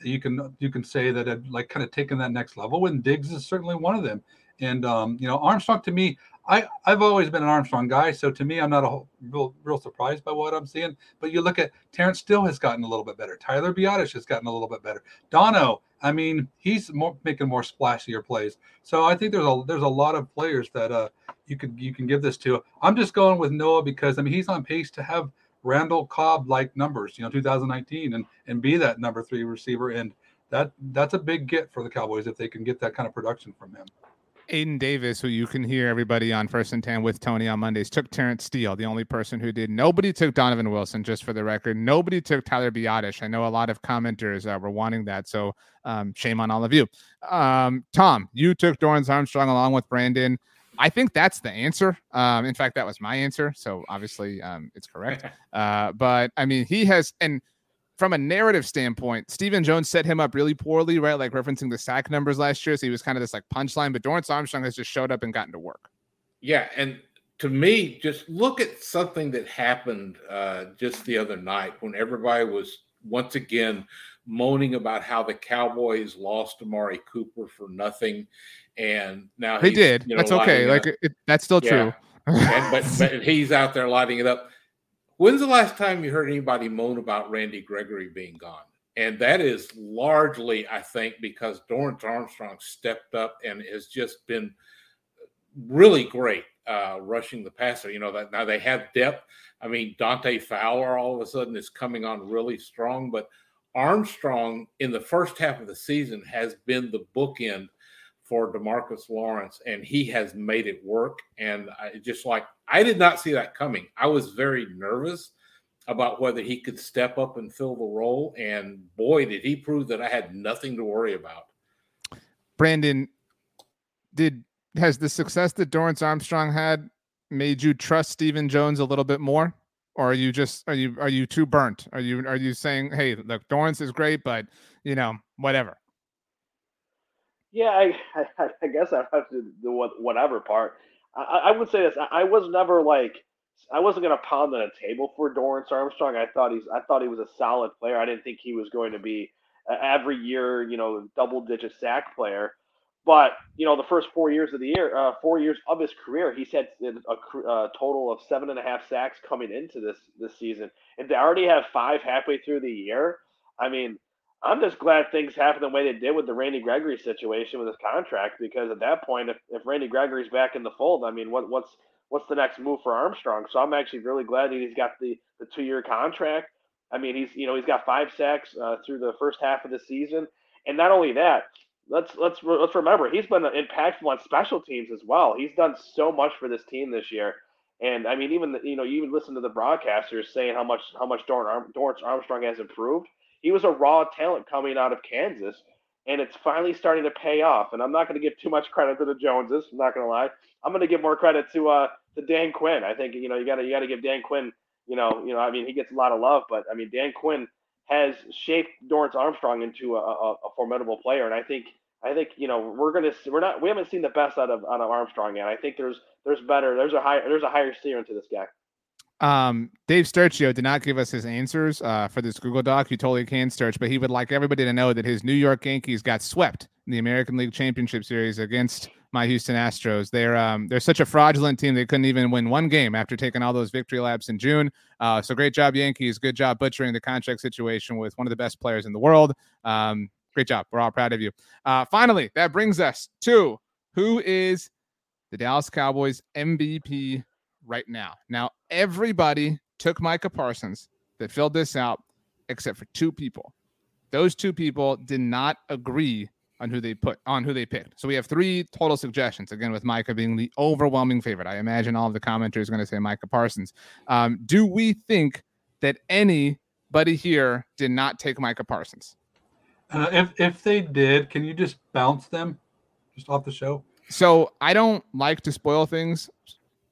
that you can you can say that have like kind of taken that next level. And Diggs is certainly one of them. And um, you know, Armstrong to me, I I've always been an Armstrong guy, so to me, I'm not a real real surprised by what I'm seeing. But you look at Terence Steele has gotten a little bit better. Tyler Biadasz has gotten a little bit better. Dono, I mean, he's more making more splashier plays. So I think there's a there's a lot of players that uh you can you can give this to. I'm just going with Noah because I mean he's on pace to have Randall Cobb like numbers, you know, 2019, and and be that number three receiver. And that that's a big get for the Cowboys if they can get that kind of production from him. Aiden Davis, who you can hear everybody on First and Ten with Tony on Mondays, took Terence Steele, the only person who did. Nobody took Donovan Wilson, just for the record. Nobody took Tyler Biadasz. I know a lot of commenters uh, were wanting that, so um, shame on all of you. Um, Tom, you took Dorance Armstrong along with Brandon. I think that's the answer. Um, in fact, that was my answer. So obviously, um, it's correct. Uh, but I mean, he has, and from a narrative standpoint, Stephen Jones set him up really poorly, right? Like referencing the sack numbers last year. So he was kind of this like punchline, but Dorance Armstrong has just showed up and gotten to work. Yeah, and to me, just look at something that happened uh, just the other night when everybody was once again moaning about how the Cowboys lost Amari Cooper for nothing, and now they did. You know, that's okay. Like it, that's still yeah. true. and, but but he's out there lighting it up. When's the last time you heard anybody moan about Randy Gregory being gone? And that is largely, I think, because Dorance Armstrong stepped up and has just been really great uh, rushing the passer. You know that now they have depth. I mean, Dante Fowler all of a sudden is coming on really strong, but Armstrong in the first half of the season has been the bookend for DeMarcus Lawrence, and he has made it work. And I just like I did not see that coming. I was very nervous about whether he could step up and fill the role, and boy, did he prove that I had nothing to worry about. Brandon, did has the success that Dorance Armstrong had made you trust Stephen Jones a little bit more? Or are you just are you are you too burnt? Are you are you saying, hey, look, Dorance is great, but you know, whatever? Yeah, I, I, I guess I have to do whatever part. I, I would say this: I was never like I wasn't going to pound on a table for Dorance Armstrong. I thought he's I thought he was a solid player. I didn't think he was going to be every year, you know, double digit sack player. But you know, the first four years of the year, uh, four years of his career, he's had a, a, total of seven and a half sacks coming into this this season, and to already have five halfway through the year, I mean, I'm just glad things happened the way they did with the Randy Gregory situation with his contract, because at that point, if, if Randy Gregory's back in the fold, I mean, what what's what's the next move for Armstrong? So I'm actually really glad that he's got the the two year contract. I mean, he's you know he's got five sacks uh, through the first half of the season, and not only that, let's let's let's remember he's been impactful on special teams as well. He's done so much for this team this year, and I mean even the, you know you even listen to the broadcasters saying how much how much Dorance Armstrong has improved. He was a raw talent coming out of Kansas, and it's finally starting to pay off. And I'm not going to give too much credit to the Joneses. I'm not going to lie. I'm going to give more credit to uh to Dan Quinn. I think you know you got to you got to give Dan Quinn. You know you know I mean he gets a lot of love, but I mean Dan Quinn has shaped Dorance Armstrong into a, a, a, formidable player, and I think I think you know we're gonna we're not we haven't seen the best out of out of Armstrong yet. I think there's there's better there's a high there's a higher ceiling to this guy. Um, Dave Sturchio did not give us his answers uh, for this Google Doc. You totally can, Sturch, but he would like everybody to know that his New York Yankees got swept in the American League Championship Series against my Houston Astros. They're um, they're such a fraudulent team they couldn't even win one game after taking all those victory laps in June. Uh, so great job, Yankees. Good job butchering the contract situation with one of the best players in the world. Um, great job. We're all proud of you. Uh, finally, that brings us to who is the Dallas Cowboys MVP right now. Now, everybody took Micah Parsons that filled this out except for two people. Those two people did not agree on who they put on who they picked. So we have three total suggestions. Again, with Micah being the overwhelming favorite. I imagine all of the commenters are going to say Micah Parsons. Um, do we think that anybody here did not take Micah Parsons? Uh, if if they did, can you just bounce them just off the show? So I don't like to spoil things,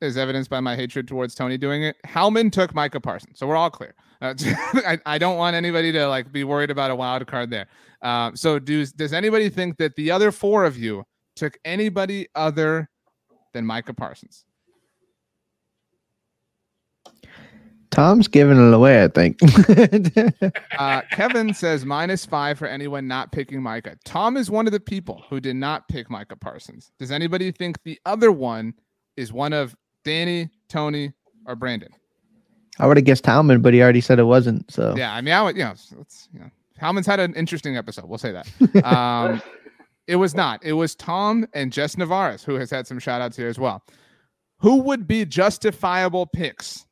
as evidenced by my hatred towards Tony doing it. Howman took Micah Parsons, so we're all clear. Uh, I, I don't want anybody to like be worried about a wild card there. Uh, so do does anybody think that the other four of you took anybody other than Micah Parsons? Tom's giving it away, I think. uh, Kevin says minus five for anyone not picking Micah. Tom is one of the people who did not pick Micah Parsons. Does anybody think the other one is one of Danny, Tony, or Brandon? I would have guessed Howman, but he already said it wasn't. So yeah, I mean, I would, you know, it's, you know, Howman's had an interesting episode. We'll say that. Um, it was not. It was Tom and Jess Navarez who has had some shout outs here as well. Who would be justifiable picks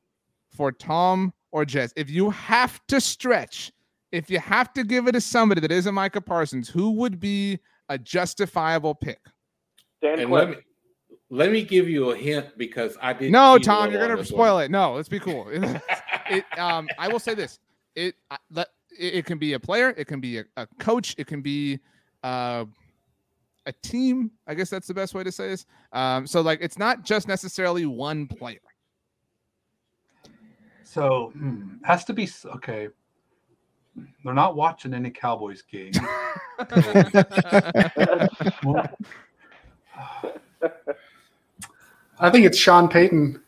for Tom or Jess. If you have to stretch, if you have to give it to somebody that isn't Micah Parsons, who would be a justifiable pick? Dan and let me, let me give you a hint because I did. No, Tom, you're gonna spoil one. it. No, let's be cool. it, um, I will say this: it, it, it can be a player, it can be a, a coach, it can be uh, a team. I guess that's the best way to say this. Um, so like, it's not just necessarily one player. So hmm, has to be okay. They're not watching any Cowboys game. I think it's Sean Payton.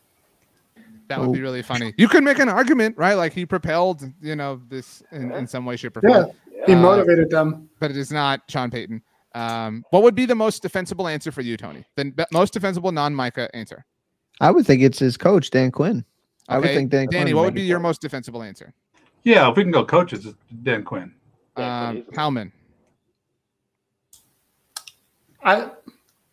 That would be really funny. You could make an argument, right? Like he propelled, you know, this in, in some way, shape, or form. Yeah, he Uh, motivated them. but it is not Sean Payton. Um, what would be the most defensible answer for you, Tony? The most defensible non-Micah answer. I would think it's his coach, Dan Quinn. I would think Dan Danny, Quinn what would would be your most defensible answer? Yeah, if we can go coaches, it's Dan Quinn. Um, Howman. I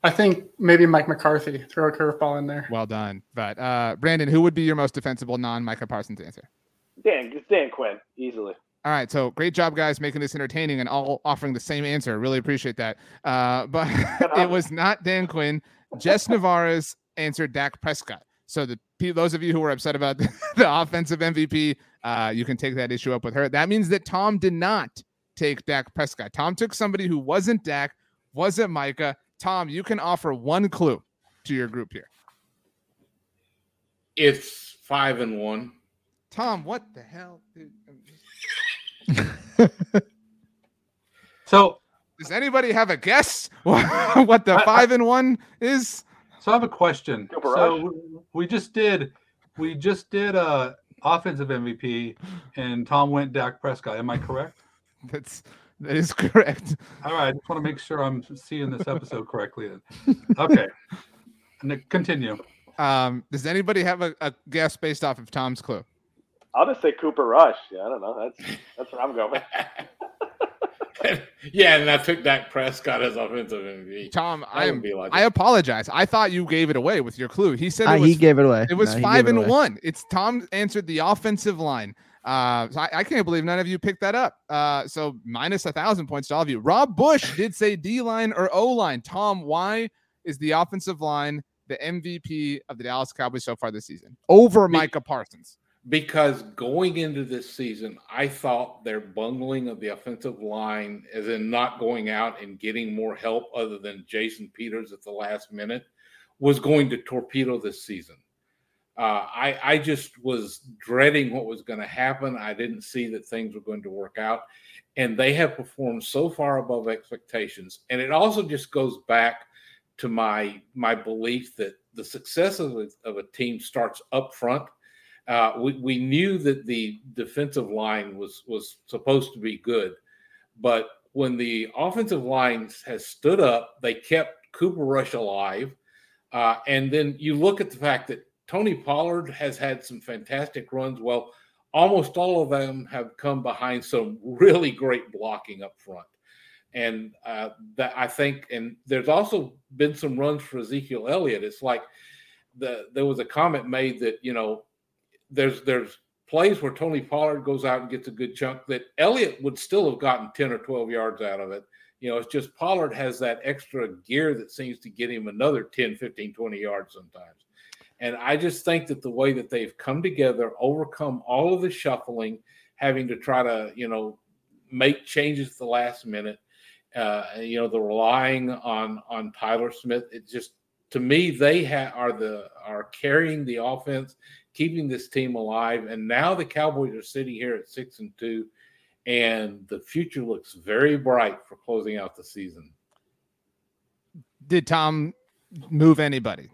I think maybe Mike McCarthy throw a curveball in there. Well done. But uh, Brandon, who would be your most defensible non-Micah Parsons answer? Dan, it's Dan Quinn, easily. All right, so great job, guys, making this entertaining and all offering the same answer. Really appreciate that. Uh, but it was not Dan Quinn. Jess Navarez answered Dak Prescott. So the those of you who were upset about the, the offensive MVP, uh, you can take that issue up with her. That means that Tom did not take Dak Prescott. Tom took somebody who wasn't Dak, wasn't Micah. Tom, you can offer one clue to your group here. It's five and one. Tom, what the hell? Dude? So, does anybody have a guess what the five and one is? So I have a question. Cooper so we- we just did, we just did a offensive MVP, and Tom went Dak Prescott. Am I correct? That's that is correct. All right, I just want to make sure I'm seeing this episode correctly. Okay, continue. Um, does anybody have a, a guess based off of Tom's clue? I'll just say Cooper Rush. Yeah, I don't know. That's that's what I'm going. yeah, and I took Dak Prescott as offensive MVP. Tom, That I am. be like I apologize. I thought you gave it away with your clue. He said it was, he gave it away. It was No, five gave it and away. one. It's Tom answered the offensive line. Uh, so I, I can't believe none of you picked that up. Uh, so minus a thousand points to all of you. Rob Bush did say D line or O line. Tom, why is the offensive line the MVP of the Dallas Cowboys so far this season over Be- Micah Parsons? because going into this season, I thought their bungling of the offensive line, as in not going out and getting more help other than Jason Peters at the last minute, was going to torpedo this season. Uh, I, I just was dreading what was going to happen. I didn't see that things were going to work out. And they have performed so far above expectations. And it also just goes back to my my belief that the success of a, of a team starts up front uh, we, we knew that the defensive line was was supposed to be good, but when the offensive line has stood up, they kept Cooper Rush alive. Uh, and then you look at the fact that Tony Pollard has had some fantastic runs. Well, almost all of them have come behind some really great blocking up front. And uh, that I think, and there's also been some runs for Ezekiel Elliott. It's like the there was a comment made that you know there's there's plays where Tony Pollard goes out and gets a good chunk that Elliott would still have gotten 10 or 12 yards out of it. You know, it's just Pollard has that extra gear that seems to get him another 10, 15, 20 yards sometimes. And I just think that the way that they've come together, overcome all of the shuffling, having to try to, you know, make changes at the last minute, uh, you know, the relying on on Tyler Smith, it just to me they ha- are the are carrying the offense keeping this team alive. And now the Cowboys are sitting here at six and two, and the future looks very bright for closing out the season. Did Tom move anybody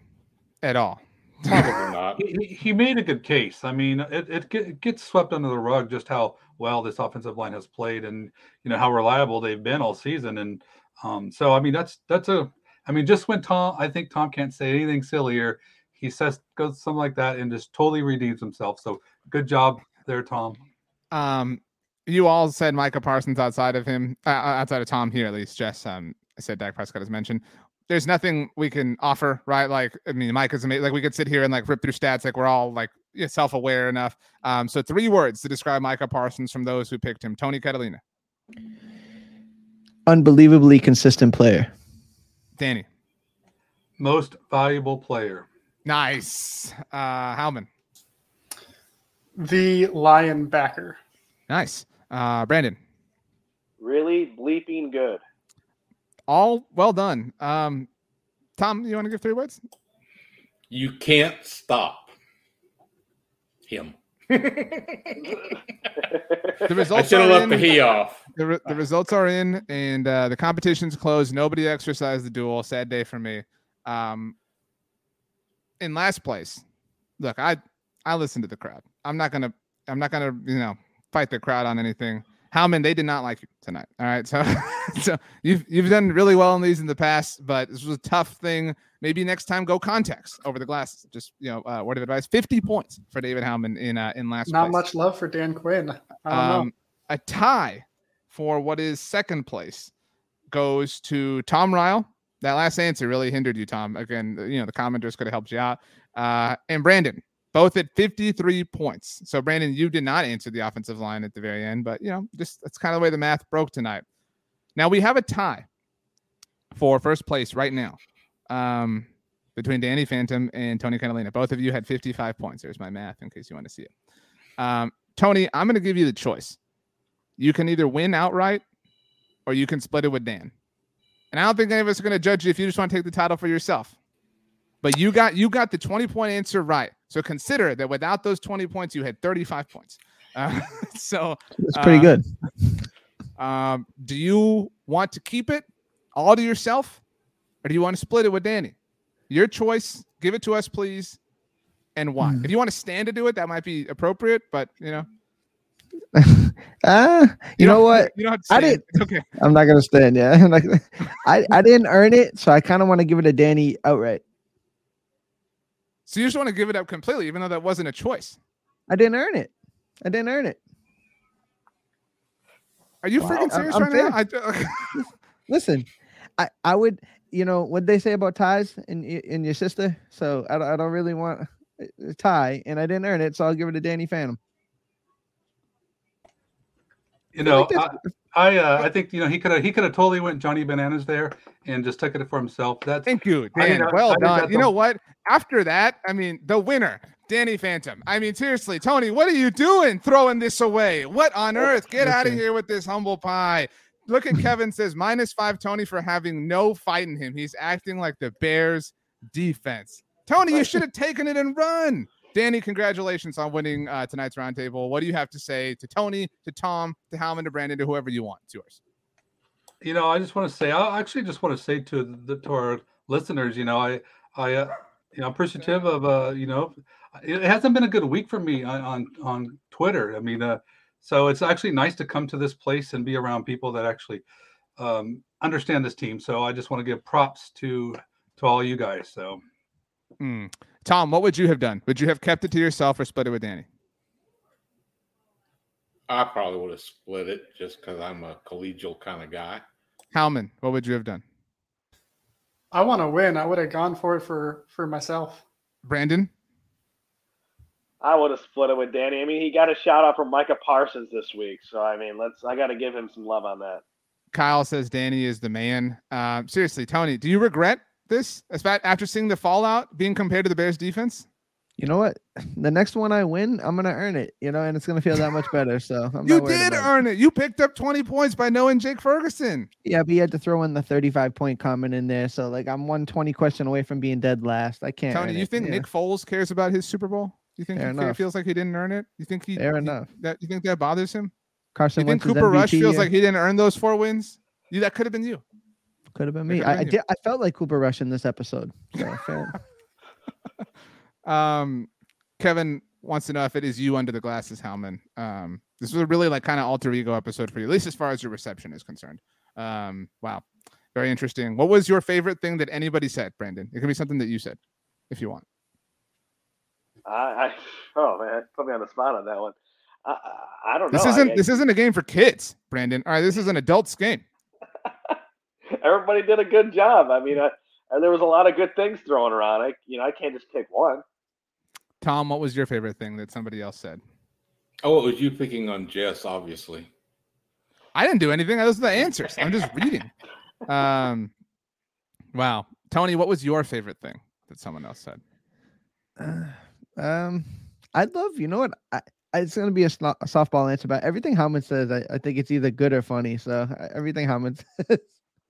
at all? Probably not. He, he- he made a good case. I mean, it, it get- it gets swept under the rug just how well this offensive line has played and you know how reliable they've been all season. And um, so I mean that's that's a I mean just when Tom I think Tom can't say anything sillier. He says goes something like that and just totally redeems himself. So good job there, Tom. Um, you all said Micah Parsons outside of him, uh, outside of Tom here at least. Jess, um, I said Dak Prescott has mentioned. There's nothing we can offer, right? Like, I mean, Mike is amazing. Like, we could sit here and like rip through stats. Like, we're all like self-aware enough. Um, so three words to describe Micah Parsons from those who picked him. Tony Catalina, Unbelievably consistent player. Danny, Most valuable player. nice. Uh, Howman, The lion backer. nice. Uh, Brandon, Really bleeping good. All well done. Um, Tom, you want to give three words? You can't stop him. The results I should have are left in. the he off. the, re- the results are in and uh, the competition's closed. Nobody exercised the duel. Sad day for me. Um, in last place, look, I I listen to the crowd. I'm not gonna I'm not gonna you know fight the crowd on anything. Howman, they did not like you tonight. All right, so so you've you've done really well in these in the past, but this was a tough thing. Maybe next time go context over the glasses. Just you know, uh, word of advice: fifty points for David Howman in uh, in last. Not place. much love for Dan Quinn. Um, a tie for what is second place goes to Tom Ryle. That last answer really hindered you, Tom. Again, you know the commenters could have helped you out. Uh, and Brandon, both at 53 points. So Brandon, you did not answer the offensive line at the very end, but you know, just that's kind of the way the math broke tonight. Now we have a tie for first place right now. Um, between Danny Phantom and Tony Catalina. Both of you had 55 points. There's my math in case you want to see it. Um, Tony, I'm going to give you the choice. You can either win outright or you can split it with Dan. And I don't think any of us are going to judge you if you just want to take the title for yourself. But you got you got the 20 point answer right. So consider that without those 20 points, you had 35 points. Uh, so It's pretty uh, good. Um, do you want to keep it all to yourself, or do you want to split it with Danny? Your choice. Give it to us, please, and why. Hmm. If you want to stand to do it, that might be appropriate. But you know, Ah, you, know what? You don't have to. I didn't- It's okay. I'm not gonna stand. Yeah, I'm not gonna- I I didn't earn it, so I kind of want to give it to Danny outright. So you just want to give it up completely, even though that wasn't a choice. I didn't earn it. I didn't earn it. Are you Wow. freaking I'm- serious I'm right now? I, Listen, I I would you know what they say about ties and and your sister. So I don't, I don't really want uh, a tie, and I didn't earn it, so I'll give it to Danny Phantom. You know, I, I, uh, I think you know he could have he could have totally went Johnny Bananas there and just took it for himself. That's Thank you, I Dan. that- well I think done. You know what? After that, I mean, the winner, Danny Phantom. I mean, seriously, Tony, what are you doing throwing this away? What on earth? Get out of here with this humble pie. Look at Kevin says minus five Tony for having no fight in him. He's acting like the Bears defense. Tony, you should have taken it and run. Danny, congratulations on winning uh, tonight's roundtable. What do you have to say to Tony, to Tom, to Howman, to Brandon, to whoever you want? It's yours. you know, I just want to say, I actually just want to say to the to our listeners, you know, I, I, uh, you know, appreciative of, uh, you know, it hasn't been a good week for me on on, on Twitter. I mean, uh, so it's actually nice to come to this place and be around people that actually um, understand this team. So I just want to give props to to all you guys. So Hmm. Tom, what would you have done? Would you have kept it to yourself or split it with Danny? I probably would have split it just because I'm a collegial kind of guy. Howman, what would you have done? I want to win. I would have gone for it for for myself. Brandon? I would have split it with Danny. I mean, he got a shout out from Micah Parsons this week, so I mean, let's. I got to give him some love on that. Kyle says Danny is the man. Uh, seriously, Tony, do you regret this after seeing the fallout being compared to the Bears defense? You know what? The next one I win, I'm gonna earn it. You know, and it's gonna feel that much better. So I'm you not did about it. earn it. You picked up 20 points by knowing Jake Ferguson. Yeah, but you had to throw in the 35 point comment in there. So like I'm 120 question away from being dead last. I can't. Tony, earn you it. think Yeah, Nick Foles cares about his Super Bowl? You think Fair he enough. feels like he didn't earn it? You think he Fair he- enough. that you think that bothers him? Carson You think Wentz Cooper Rush feels yeah. like he didn't earn those four wins? You that could have been you. Could have been me. I, I did. I felt like Cooper Rush in this episode. So. Um, Kevin wants to know if it is you under the glasses, Howman. Um, this was a really like kind of alter ego episode for you, at least as far as your reception is concerned. Um, wow, very interesting. What was your favorite thing that anybody said, Brandon? It can be something that you said, if you want. I, I oh man, put me on the spot on that one. I, I, I don't know. This isn't I- this isn't a game for kids, Brandon. All right, this is an adults game. everybody did a good job. I mean, I, and there was a lot of good things thrown around. I, you know, I can't just pick one. Tom, what was your favorite thing that somebody else said? Oh, it was you picking on Jess, obviously. I didn't do anything. Those are the answers. I'm just reading. Um, wow, Tony, what was your favorite thing that someone else said? Uh, um, I'd love. You know what? I, I- it's gonna be a, sno- a softball answer, but everything Howman says, I, I think it's either good or funny. So everything Howman says.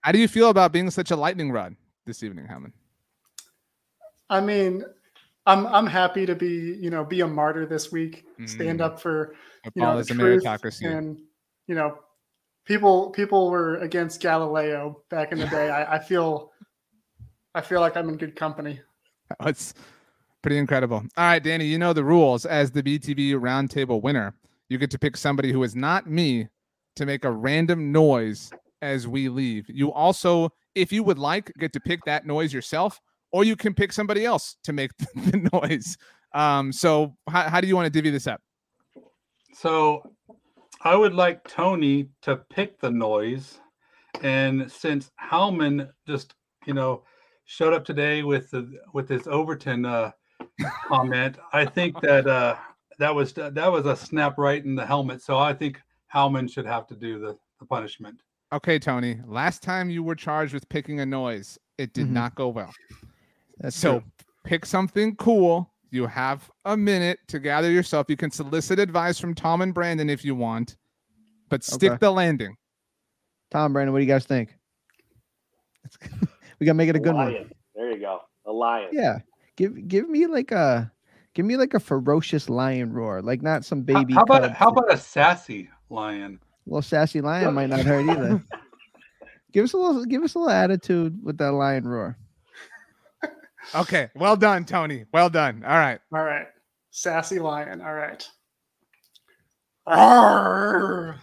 How do you feel about being such a lightning rod this evening, Howman? I mean, I'm I'm happy to be you know be a martyr this week. Stand Mm. up for you know the truth meritocracy. and you know people people were against Galileo back in the day. I, I feel I feel like I'm in good company. That's Pretty incredible. All right, Danny, you know the rules. As the BTB roundtable winner, you get to pick somebody who is not me to make a random noise as we leave. You also, if you would like, get to pick that noise yourself, or you can pick somebody else to make the noise. Um, so, how, how do you want to divvy this up? So, I would like Tony to pick the noise, and since Howman just you know showed up today with the with his Overton uh, comment, I think that uh, that was that was a snap right in the helmet. So I think Howman should have to do the, the punishment. Okay, Tony. Last time you were charged with picking a noise, it did Mhm. not go well. That's so true. pick something cool. You have a minute to gather yourself. You can solicit advice from Tom and Brandon if you want, but stick Okay. the landing. Tom Brandon, what do you guys think? we gotta make it a good one. There you go. A lion. Yeah. Give give me like a give me like a ferocious lion roar, like not some baby. how, about a- how about a sassy lion? Little sassy lion might not hurt either. give us a little give us a little attitude with that lion roar. Okay, well done, Tony. Well done. All right. All right. Sassy lion. All right. Arr!